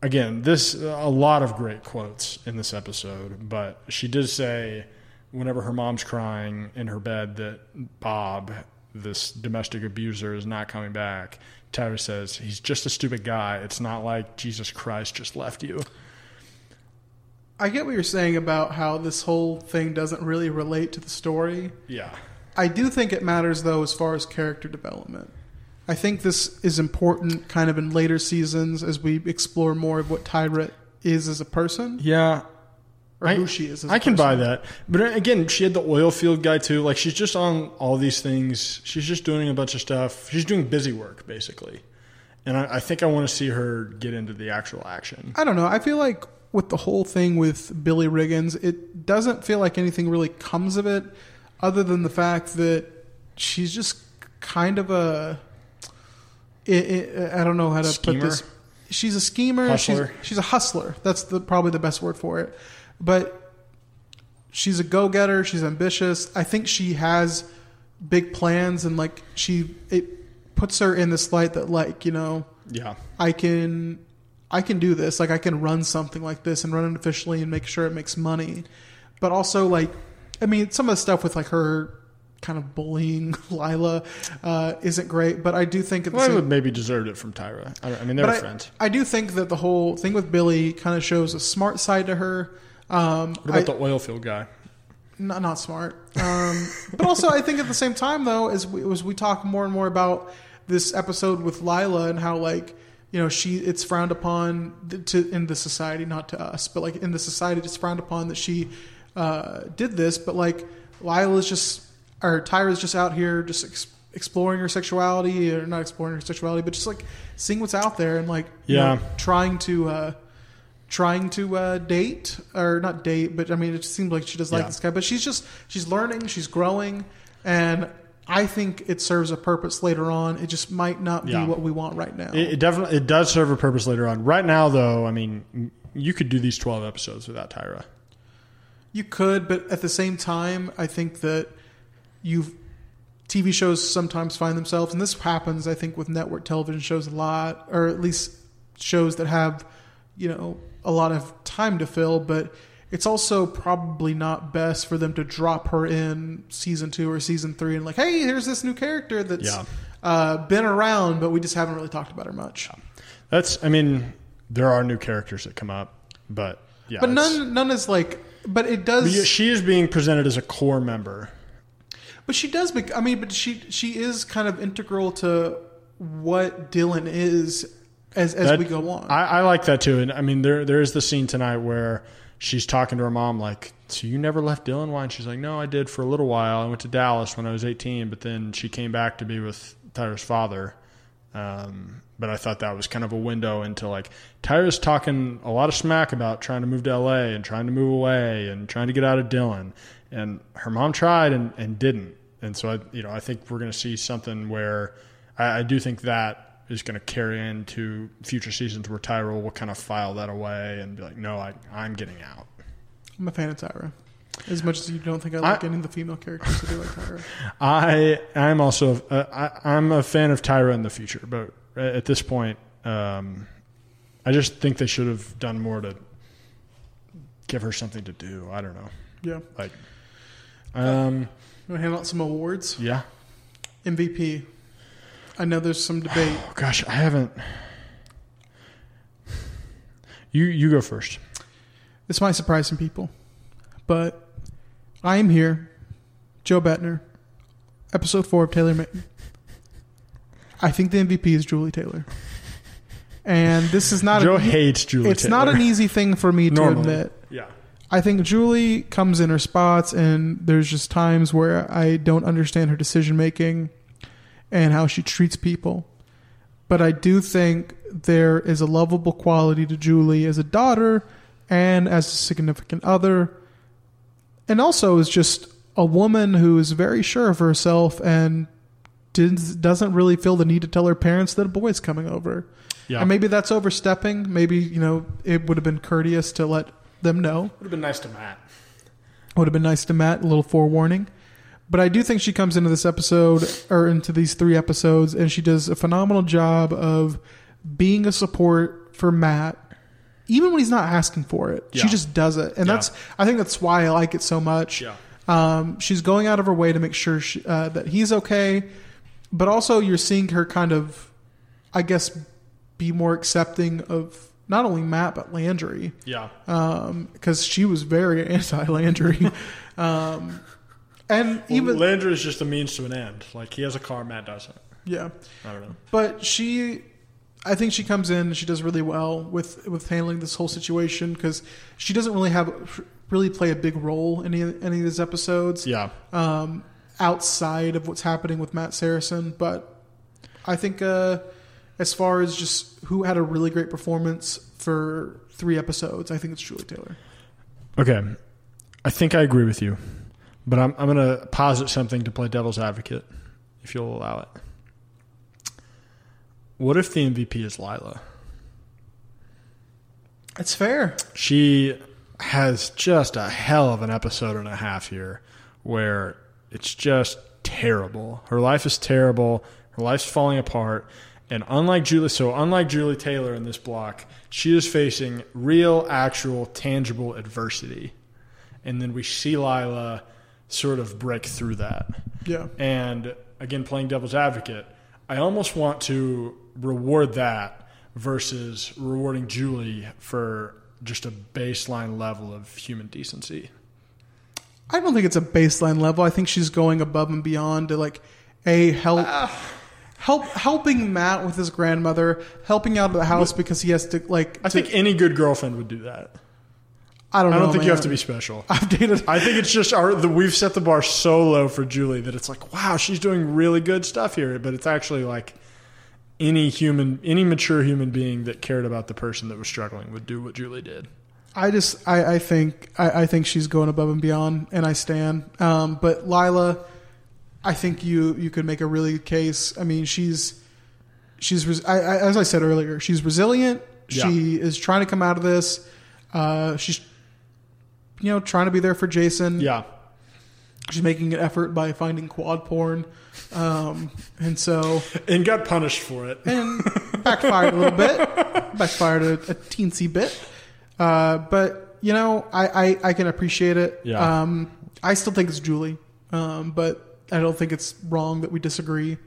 S2: again this a lot of great quotes in this episode, but she did say whenever her mom's crying in her bed that Bob, this domestic abuser, is not coming back. Tyra says he's just a stupid guy. It's not like Jesus Christ just left you.
S1: I get what you're saying about how this whole thing doesn't really relate to the story.
S2: Yeah.
S1: I do think it matters though as far as character development. I think this is important kind of in later seasons as we explore more of what Tyra is as a person.
S2: Yeah.
S1: Or
S2: I,
S1: who she is as a
S2: I can buy that. But uh, again, she had the oil field guy too. Like she's just on all these things. She's just doing a bunch of stuff. She's doing busy work basically. And I, I think I want to see her get into the actual action.
S1: I don't know. I feel like with the whole thing with Billy Riggins, it doesn't feel like anything really comes of it other than the fact that she's just kind of a it, it, I don't know how to
S2: Schemer?
S1: put this. She's a schemer.
S2: Hustler?
S1: She's, she's a hustler. That's the probably the best word for it. But she's a go-getter. She's ambitious. I think she has big plans, and like she, it puts her in this light that like you know,
S2: Yeah.
S1: I can, I can do this. Like I can run something like this and run it efficiently and make sure it makes money. But also like, I mean, some of the stuff with like her kind of bullying Lyla uh, isn't great. But I do think at the
S2: Well,
S1: same
S2: maybe deserved it from Tyra. I, I mean, they
S1: but
S2: were
S1: I,
S2: friends.
S1: I do think that the whole thing with Billy kind of shows a smart side to her. Um,
S2: What about
S1: I-
S2: the oil field guy?
S1: not, not smart. Um, but also, I think at the same time, though, as we, as we talk more and more about this episode with Lyla and how like you know she it's frowned upon to in the society, not to us, but like in the society, it's frowned upon that she uh, did this. But like Lyla's just or Tyra's just out here just ex- exploring her sexuality or not exploring her sexuality, but just like seeing what's out there and like you
S2: Yeah.
S1: know, trying to. Uh, trying to uh, date or not date, but I mean, it seems like she does like
S2: Yeah.
S1: this guy. But she's just she's learning, she's growing, and I think it serves a purpose later on. It just might not be what we want right now.
S2: It, it definitely it does serve a purpose later on. Right now, though, I mean, you could do these twelve episodes without Tyra.
S1: You could, but at the same time, I think that you've TV shows sometimes find themselves, and this happens, I think, with network television shows a lot, or at least shows that have, you know, a lot of time to fill. But it's also probably not best for them to drop her in season two or season three and like, hey, here's this new character that's
S2: Yeah.
S1: uh, been around, but we just haven't really talked about her much.
S2: That's, I mean, there are new characters that come up, but yeah,
S1: but none, none is like. But it
S2: but
S1: does.
S2: yeah, she is being presented as a core member.
S1: But she does. Bec- I mean, but she she is kind of integral to what Dillon is as as
S2: That-
S1: we go on.
S2: I, I like that too. And I mean, there there is the scene tonight where she's talking to her mom, like, "So you never left Dillon? Why?" And she's like, "No, I did for a little while. I went to Dallas when I was 18, but then she came back to be with Tyra's father." Um, but I thought that was kind of a window into like Tyra's talking a lot of smack about trying to move to LA and trying to move away and trying to get out of Dillon, and her mom tried and, and didn't. And so I, you know, I think we're going to see something where I, I do think that is going to carry into future seasons where Tyra will kind of file that away and be like, no, I, I'm getting out.
S1: I'm a fan of Tyra. As much as you don't think I like
S2: I-
S1: any of the female characters, I do like Tyra.
S2: I I'm also uh, I, I'm a fan of Tyra in the future, but at this point, um, I just think they should have done more to give her something to do. I don't know.
S1: Yeah.
S2: Like, um,
S1: You want to hand out some awards?
S2: yeah.
S1: MVP. I know there's some debate.
S2: Oh, gosh, I haven't. You you go first.
S1: This might surprise some people, but I am here, Joe Bettner, episode four of Taylor Mitten. I think the MVP is Julie Taylor. And this is not
S2: Joe
S1: a,
S2: hates Julie
S1: It's not an easy thing for me to admit.
S2: yeah.
S1: I think Julie comes in her spots, and there's just times where I don't understand her decision making and how she treats people. But I do think there is a lovable quality to Julie as a daughter and as a significant other, and also is just a woman who is very sure of herself and doesn't really feel the need to tell her parents that a boy's coming over.
S2: Yeah.
S1: And maybe that's overstepping. Maybe, you know, it would have been courteous to let them know.
S2: Would have been nice to Matt.
S1: Would have been nice to Matt, a little forewarning. But I do think she comes into this episode or into these three episodes and she does a phenomenal job of being a support for Matt, even when he's not asking for it. She just does it. And
S2: Yeah.
S1: that's, I think that's why I like it so much.
S2: Yeah.
S1: Um, she's going out of her way to make sure she, uh, that he's okay, but also you're seeing her kind of, I guess, be more accepting of not only Matt but Landry.
S2: Yeah.
S1: because she was very anti Landry, um, and even
S2: Landry is just a means to an end. Like he has a car, Matt doesn't.
S1: yeah,
S2: I don't know.
S1: but she, I think she comes in, and she does really well with with handling this whole situation because she doesn't really have really play a big role in any, any of these episodes.
S2: Yeah.
S1: um, outside of what's happening with Matt Saracen, but I think uh, as far as just who had a really great performance for three episodes, I think it's Julie Taylor.
S2: Okay. I think I agree with you, but I'm, I'm going to posit something to play devil's advocate, if you'll allow it. What if the MVP is Lyla?
S1: It's fair.
S2: She has just a hell of an episode and a half here where it's just terrible. Her life is terrible. Her life's falling apart. And unlike Julie, so unlike Julie Taylor in this block, she is facing real, actual, tangible adversity. And then we see Lyla sort of break through that.
S1: Yeah.
S2: And again, playing devil's advocate, I almost want to reward that versus rewarding Julie for just a baseline level of human decency.
S1: I don't think it's a baseline level. I think she's going above and beyond to like a help ah. help helping Matt with his grandmother, helping out of the house because he has to like
S2: I think any good girlfriend would do that.
S1: I don't
S2: I
S1: know.
S2: don't think you have to be special.
S1: I've dated
S2: I think it's just our the, we've set the bar so low for Julie that it's like, wow, she's doing really good stuff here, but it's actually like any human, any mature human being that cared about the person that was struggling would do what Julie did.
S1: I just I, I think I, I think she's going above and beyond, and I stand. Um, but Lyla, I think you you could make a really good case. I mean, she's she's res- I, I, as I said earlier, she's resilient. She is trying to come out of this. Uh, she's you know trying to be there for Jason.
S2: Yeah.
S1: She's making an effort by finding quad porn, um, and so
S2: and got punished for it.
S1: and backfired a little bit, backfired a, a teensy bit. Uh, but you know, I, I, I can appreciate it.
S2: Yeah.
S1: Um, I still think it's Julie, um, but I don't think it's wrong that we disagree.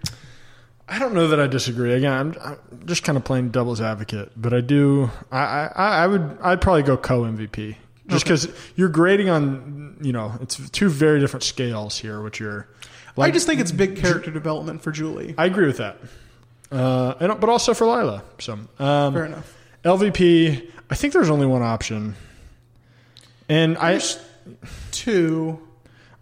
S2: I don't know that I disagree. Again, I'm, I'm just kind of playing devil's advocate, but I do. I, I, I would. I'd probably go co MVP just
S1: Okay.
S2: because you're grading on. You know, it's two very different scales here. Which you're.
S1: I just think it's big character development for Julie.
S2: I agree with that. Uh, and, but also for Lyla. So um,
S1: Fair enough.
S2: LVP. I think there's only one option, and I
S1: two.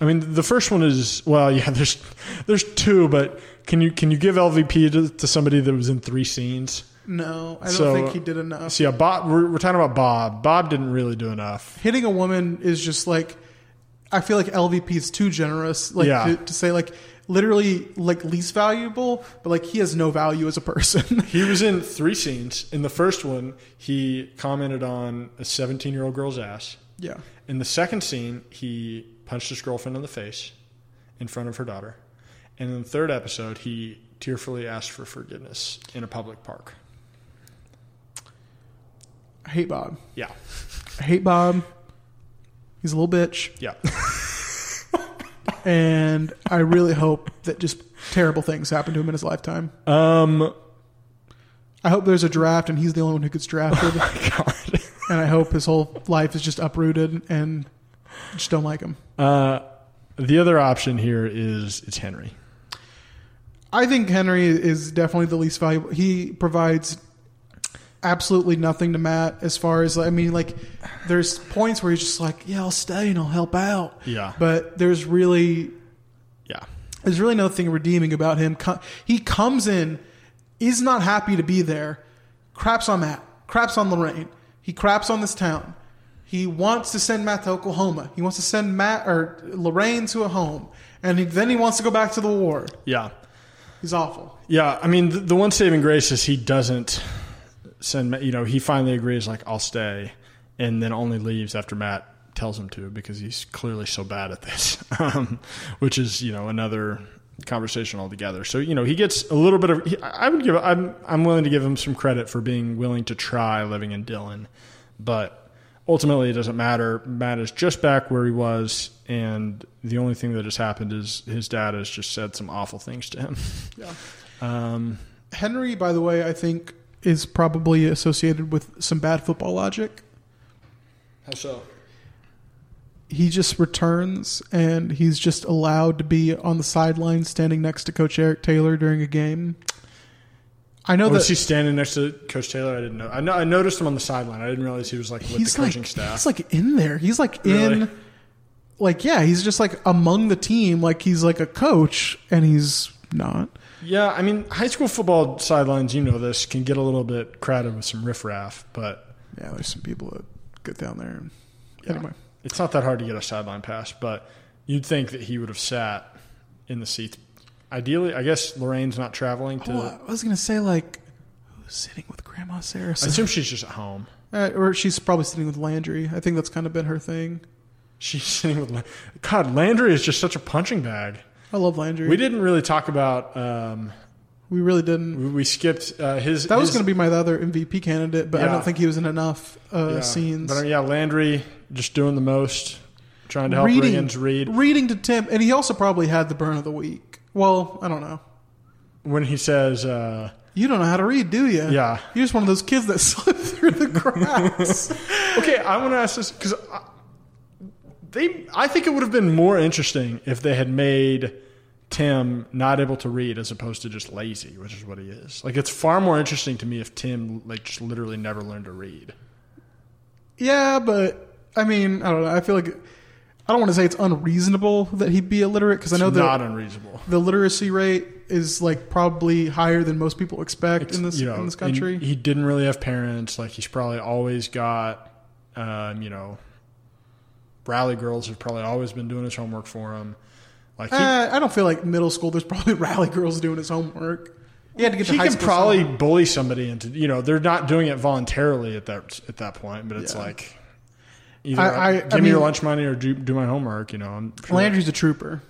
S2: I mean, the first one is well, yeah. There's there's two, but can you can you give LVP to, to somebody that was in three scenes?
S1: No, I don't
S2: So,
S1: think he did enough.
S2: So yeah, Bob. We're, we're talking about Bob. Bob didn't really do enough.
S1: Hitting a woman is just like I feel like LVP is too generous. Like
S2: Yeah.
S1: to, to say like literally like least valuable, but like he has no value as a person.
S2: He was in three scenes. In the first one, he commented on a 17 year old girl's ass.
S1: Yeah.
S2: In the second scene, he punched his girlfriend in the face in front of her daughter. And in the third episode, he tearfully asked for forgiveness in a public park.
S1: I hate Bob.
S2: Yeah.
S1: I hate Bob. He's a little bitch.
S2: Yeah.
S1: and I really hope that just terrible things happen to him in his lifetime.
S2: Um,
S1: I hope there's a draft and he's the only one who gets drafted.
S2: My God.
S1: and I hope his whole life is just uprooted and just don't like him.
S2: Uh, the other option here is it's Henry.
S1: I think Henry is definitely the least valuable. He provides absolutely nothing to Matt as far as I mean, like there's points where he's just like, yeah, I'll stay and I'll help out.
S2: Yeah.
S1: but there's really
S2: Yeah.
S1: There's really nothing redeeming about him. He comes in, is not happy to be there, craps on Matt, craps on Lorraine. He craps on this town. He wants to send Matt to Oklahoma. He wants to send Matt or Lorraine to a home, and he, then he wants to go back to the war.
S2: Yeah.
S1: He's awful.
S2: Yeah, I mean, the, the one saving grace is he doesn't send. You know, he finally agrees, like, I'll stay, and then only leaves after Matt tells him to because he's clearly so bad at this, um, which is you know another conversation altogether. So you know, he gets a little bit of. He, I would give. I'm I'm willing to give him some credit for being willing to try living in Dillon, but ultimately it doesn't matter. Matt is just back where he was, and the only thing that has happened is his dad has just said some awful things to him.
S1: Yeah.
S2: Um,
S1: Henry, by the way, I think is probably associated with some bad football logic.
S2: How so?
S1: He just returns and he's just allowed to be on the sideline standing next to Coach Eric Taylor during a game. I know
S2: Oh,
S1: that
S2: was he standing next to Coach Taylor? I didn't know. I know. I noticed him on the sideline. I didn't realize he was like with the coaching
S1: like
S2: staff.
S1: he's like in there. He's like
S2: Really?
S1: in like yeah, he's just like among the team like he's like a coach and he's not.
S2: Yeah, I mean, high school football sidelines, you know this, can get a little bit crowded with some riffraff, but
S1: Yeah, there's some people that get down there and
S2: yeah,
S1: anyway.
S2: it's not that hard to get a sideline pass. But you'd think that he would have sat in the seats. Ideally, I guess Lorraine's not traveling to.
S1: Oh, I was gonna say like who's sitting with Grandma Sarah?
S2: I assume she's just at home.
S1: Uh, or she's probably sitting with Landry. I think that's kind of been her thing.
S2: She's sitting with. God, Landry is just such a punching bag.
S1: I love Landry.
S2: We didn't really talk about. Um,
S1: We really didn't.
S2: we, skipped uh, his.
S1: That was
S2: his-
S1: going to be my other MVP candidate, but I don't think he was in enough uh,
S2: Yeah.
S1: scenes.
S2: But uh, yeah, Landry just doing the most, trying to help
S1: reading,
S2: Riggins read.
S1: reading to Tim, and he also probably had the burn of the week. Well, I don't know.
S2: When he says, uh,
S1: You don't know how to read, do you?
S2: Yeah.
S1: You're just one of those kids that slip through the cracks.
S2: okay, I want to ask this because they, I think it would have been more interesting if they had made Tim not able to read as opposed to just lazy, which is what he is. Like it's far more interesting to me if Tim like just literally never learned to read.
S1: yeah, but I mean, I don't know. I feel like I don't want to say it's unreasonable that he'd be illiterate because I know that
S2: not unreasonable.
S1: the literacy rate is like probably higher than most people expect in this
S2: you know,
S1: in this country.
S2: he didn't really have parents. Like he's probably always got, um, you know, rally girls have probably always been doing his homework for him. Like he,
S1: Uh, I don't feel like middle school. There's probably rally girls doing his homework. He had to get to
S2: he
S1: high
S2: can probably
S1: somehow.
S2: bully somebody into you know they're not doing it voluntarily at that at that point, but it's
S1: Yeah.
S2: like either
S1: I- I-
S2: give
S1: I
S2: me your lunch money or do, do my homework. You know, sure
S1: Landry's a trooper.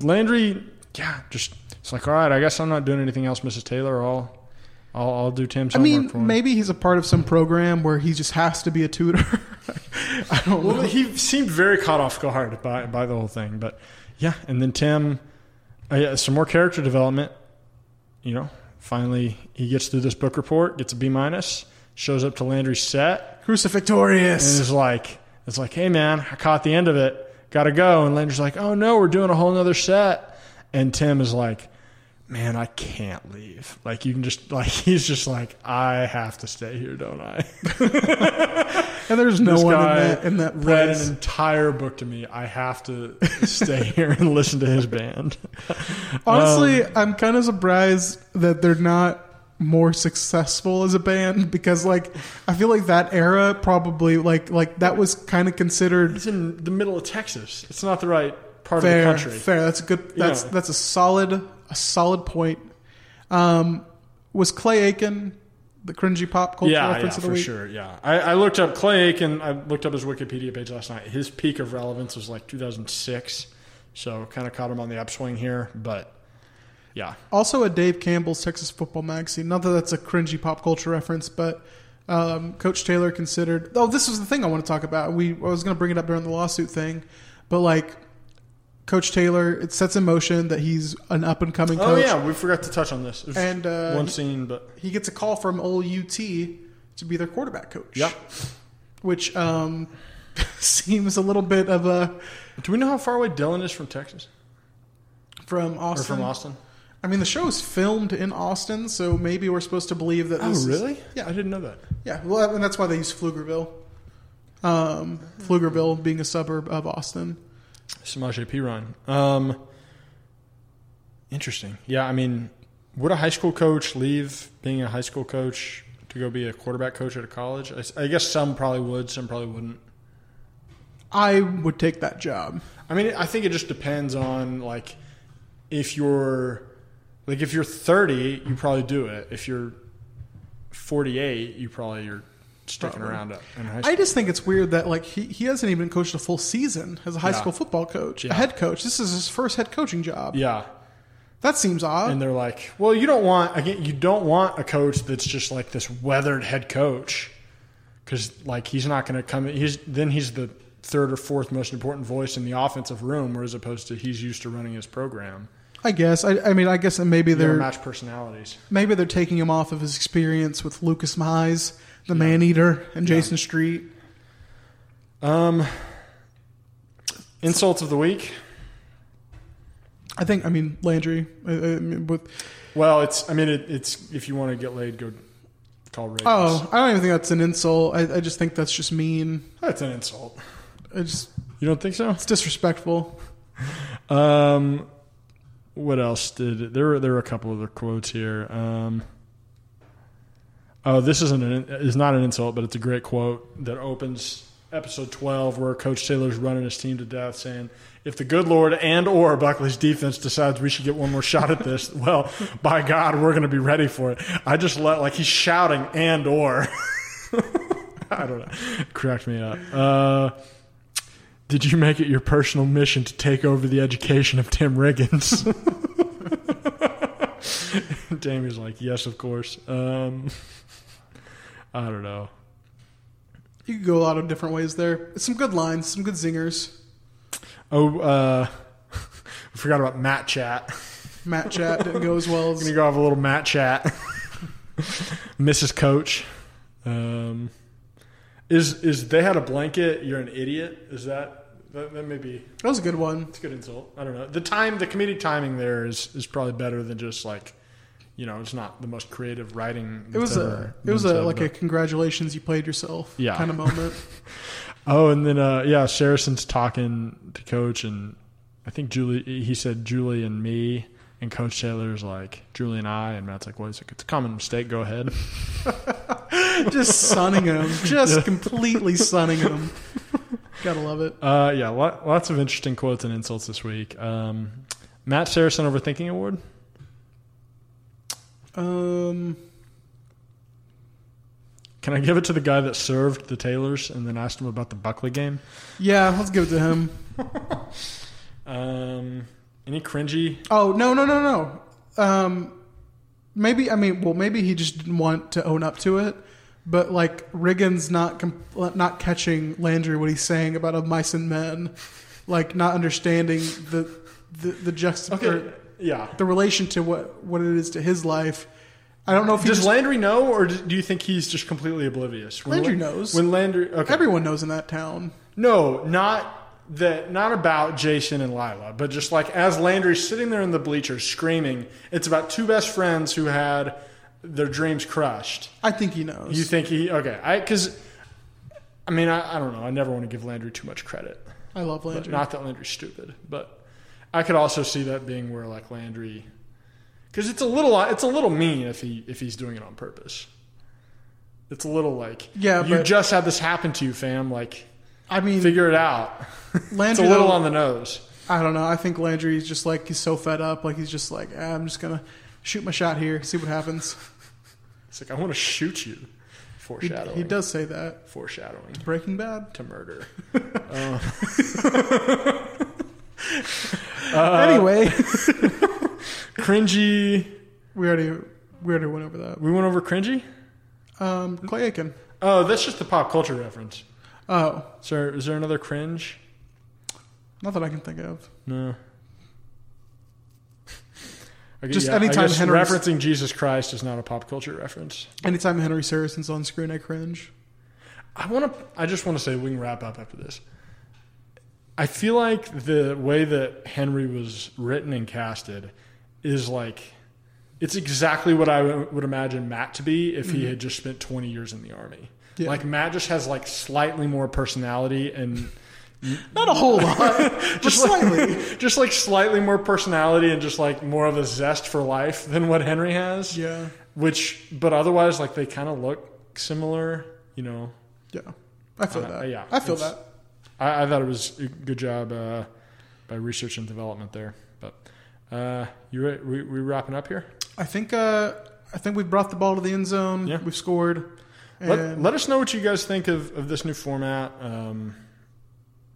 S2: Landry, yeah, just it's like all right. I guess I'm not doing anything else, Mrs. Taylor. I'll I'll, I'll do Tim's
S1: I mean, maybe he's a part of some program where he just has to be a tutor. I don't
S2: Well,
S1: know.
S2: he seemed very caught off guard by by the whole thing, but yeah, and then Tim, uh, yeah, some more character development. You know, finally he gets through this book report, gets a B minus, shows up to Landry's set, and is like, it's like, hey man, I caught the end of it, gotta go. And Landry's like, oh no, we're doing a whole nother set, and Tim is like. Man, I can't leave. Like you can just like he's just like I have to stay here, don't I?
S1: And there's no
S2: This
S1: one in that in that
S2: read
S1: place.
S2: an entire book to me. I have to stay here and listen to his band.
S1: Honestly,
S2: Um,
S1: I'm kind of surprised that they're not more successful as a band because, like, I feel like that era probably like like that was kind of considered
S2: it's in the middle of Texas. It's not the right part
S1: fair.
S2: of the country.
S1: Fair. That's a good. That's
S2: know.
S1: that's a solid a solid point. Um, was Clay Aiken the cringy pop culture
S2: Yeah,
S1: reference
S2: yeah,
S1: of the
S2: for
S1: week?
S2: sure. Yeah, I, I looked up Clay Aiken. I looked up his Wikipedia page last night. His peak of relevance was like 2006, so kind of caught him on the upswing here. But yeah,
S1: Also, a Dave Campbell's Texas Football Magazine. Not that that's a cringy pop culture reference, but um, Coach Taylor considered. Oh, this was the thing I want to talk about. We I was going to bring it up during the lawsuit thing, but like Coach Taylor, it sets in motion that he's an up and coming
S2: oh
S1: coach.
S2: yeah, we forgot to touch on this.
S1: And, uh,
S2: one scene, but
S1: He gets a call from old UT to be their quarterback coach.
S2: Yep.
S1: which um, seems a little bit of a
S2: Do we know how far away Dillon is from Texas
S1: from Austin.
S2: or from Austin?
S1: I mean, the show is filmed in Austin, so maybe we're supposed to believe that.
S2: Oh,
S1: This is-
S2: really?
S1: yeah,
S2: I didn't know that.
S1: yeah. Well, and that's why they use Pflugerville. Um, Pflugerville being a suburb of Austin.
S2: Samaje Perine. Um, interesting. Yeah, I mean, would a high school coach leave being a high school coach to go be a quarterback coach at a college? I guess some probably would, some probably wouldn't.
S1: I would take that job.
S2: I mean, I think it just depends on like if you're like if you're 30, you probably do it. If you're 48, you probably you're sticking
S1: Probably.
S2: around in high school.
S1: I just think it's weird that like he, he hasn't even coached a full season as a high
S2: Yeah.
S1: school football coach,
S2: Yeah.
S1: a head coach. This is his first head coaching job.
S2: yeah.
S1: That seems odd.
S2: and they're like, "Well, you don't want again, you don't want a coach that's just like this weathered head coach, because like he's not going to come. In he's then he's the third or fourth most important voice in the offensive room, whereas opposed to he's used to running his program.
S1: I guess. I, I mean, I guess maybe they're
S2: match personalities.
S1: maybe they're taking him off of his experience with Lucas Mize, the Man Eater, and Jason Street.
S2: Um, insults of the week.
S1: I think. I mean, Landry. I, I mean, with
S2: Well, it's. I mean, it, it's. If you want to get laid, go call Ravens.
S1: oh, I don't even think that's an insult. I, I just think that's just mean.
S2: that's an insult.
S1: It's
S2: You don't think so?
S1: it's disrespectful.
S2: Um, what else did there? Were, there were a couple other quotes here. Um, oh, this isn't an is not an insult, but it's a great quote that opens episode twelve, where Coach Taylor's running his team to death, saying, "If the good Lord and or Buckley's defense decides we should get one more shot at this, well, by God, we're going to be ready for it." I just let like he's shouting and or. I don't know. Cracked me up. Uh, did you make it your personal mission to take over the education of Tim Riggins? Damie's like, yes, of course. Um, I don't know.
S1: You could go a lot of different ways there. Some good lines, some good zingers.
S2: Oh, uh, I forgot about Matt Chat.
S1: Matt chat didn't go as well
S2: Gonna go have a little Matt Chat. Mrs. Coach. Um, is is they had a blanket? You're an idiot. Is that that, that may be
S1: that was a good one.
S2: It's a good insult. I don't know. The time, the comedic timing there is is probably better than just like, you know, it's not the most creative writing.
S1: It was
S2: that's
S1: a it was a
S2: said,
S1: like a congratulations you played yourself
S2: Yeah.
S1: kind of moment.
S2: Oh, and then uh, yeah, Saracen's talking to Coach, and I think Julie. He said Julie and me, and Coach Taylor's like Julie and I, and Matt's like, "Wait a second, it's a common mistake. Go ahead."
S1: just sunning him, just completely sunning him. Gotta love it.
S2: Uh, yeah, lot, lots of interesting quotes and insults this week. Um, Matt Saracen Overthinking Award.
S1: Um,
S2: Can I give it to the guy that served the Taylors and then asked him about the Buckley game?
S1: yeah, let's give it to him.
S2: Um, any cringy?
S1: Oh no no no no. Um, maybe I mean well maybe he just didn't want to own up to it, but like Riggins not not catching Landry what he's saying about of mice and men, like not understanding the the the juxt
S2: Okay, yeah.
S1: the relation to what what it is to his life. I don't know if he
S2: Does
S1: just,
S2: Landry know, or do you think he's just completely oblivious? When
S1: Landry
S2: La-
S1: knows.
S2: When Landry, okay,
S1: everyone knows in that town.
S2: no, not that, not about Jason and Lyla, but just like as Landry's sitting there in the bleachers screaming, it's about two best friends who had their dreams crushed.
S1: I think he knows.
S2: You think he okay? I because I mean I, I don't know. I never want to give Landry too much credit.
S1: I love
S2: But
S1: Landry.
S2: not that Landry's stupid, but I could also see that being where like Landry, because it's a little it's a little mean if he if he's doing it on purpose. It's a little like
S1: Yeah,
S2: you just had this happen to you, fam. Like
S1: I mean,
S2: figure it out.
S1: Landry
S2: it's a little on the nose.
S1: I don't know. I think Landry's just like he's so fed up. Like he's just like ah, I'm just gonna shoot my shot here, see what happens.
S2: It's like I want to shoot you.
S1: He,
S2: Foreshadowing.
S1: he does say that.
S2: foreshadowing
S1: Breaking Bad.
S2: to murder. Uh,
S1: anyway,
S2: cringy.
S1: we already we already went over that.
S2: We went over cringy.
S1: Um, Clay Aiken.
S2: Oh, that's just the pop culture reference.
S1: Oh,
S2: sir. Is there another cringe?
S1: not that I can think of.
S2: No. I
S1: Just
S2: yeah,
S1: anytime
S2: I guess
S1: Henry's-
S2: referencing Jesus Christ is not a pop culture reference.
S1: Anytime Henry Saracen's on screen, I cringe.
S2: I want to. I just want to say we can wrap up after this. I feel like the way that Henry was written and casted is like it's exactly what I w- would imagine Matt to be if he
S1: Mhm.
S2: had just spent 20 years in the army.
S1: Yeah.
S2: Like Matt just has like slightly more personality and
S1: Not a whole lot,
S2: just
S1: slightly.
S2: like, just like slightly more personality and just like more of a zest for life than what Henry has.
S1: Yeah.
S2: Which, but otherwise, like they kind of look similar. You know.
S1: Yeah. I feel
S2: Uh,
S1: that.
S2: yeah,
S1: I feel that.
S2: I, I thought it was a good job uh, by research and development there. But uh, you re- we, we wrapping up here?
S1: I think uh, I think we've brought the ball to the end zone.
S2: Yeah.
S1: We've scored.
S2: Let, let us know what you guys think of, of this new format. Um,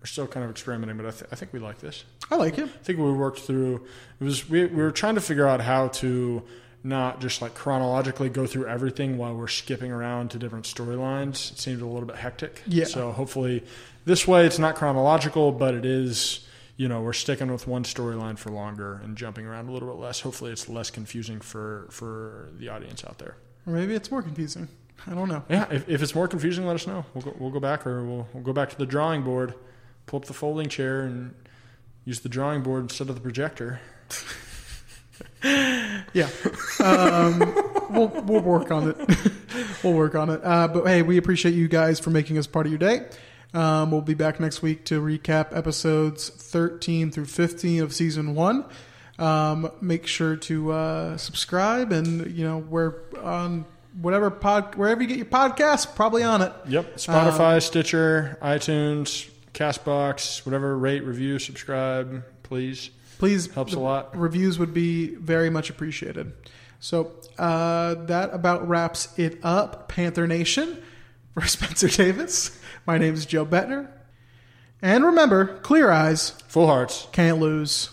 S2: we're still kind of experimenting, but I, th- I think we like this.
S1: I like it.
S2: I think we worked through it was we, we were trying to figure out how to not just like chronologically go through everything while we're skipping around to different storylines. It seemed a little bit hectic.
S1: Yeah.
S2: So hopefully this way it's not chronological, but it is you know we're sticking with one storyline for longer and jumping around a little bit less. Hopefully it's less confusing for for the audience out there.
S1: Or maybe it's more confusing. I don't know.
S2: Yeah, if, if it's more confusing, let us know. We'll go, we'll go back or we'll, we'll go back to the drawing board, pull up the folding chair, and use the drawing board instead of the projector.
S1: Yeah. Um, we'll we'll work on it. we'll work on it. Uh, but hey, we appreciate you guys for making us part of your day. Um, we'll be back next week to recap episodes 13 through 15 of season one. Um, make sure to uh, subscribe, and you know we're on whatever pod wherever you get your podcasts, probably on it.
S2: Yep. Spotify,
S1: Um,
S2: Stitcher, iTunes, Castbox, whatever. Rate, review, subscribe, please.
S1: please
S2: helps a lot.
S1: Reviews would be very much appreciated. So uh, that about wraps it up. Panther Nation for Spencer Davis. My name is Joe Bettner, and remember, clear eyes,
S2: full hearts,
S1: can't lose.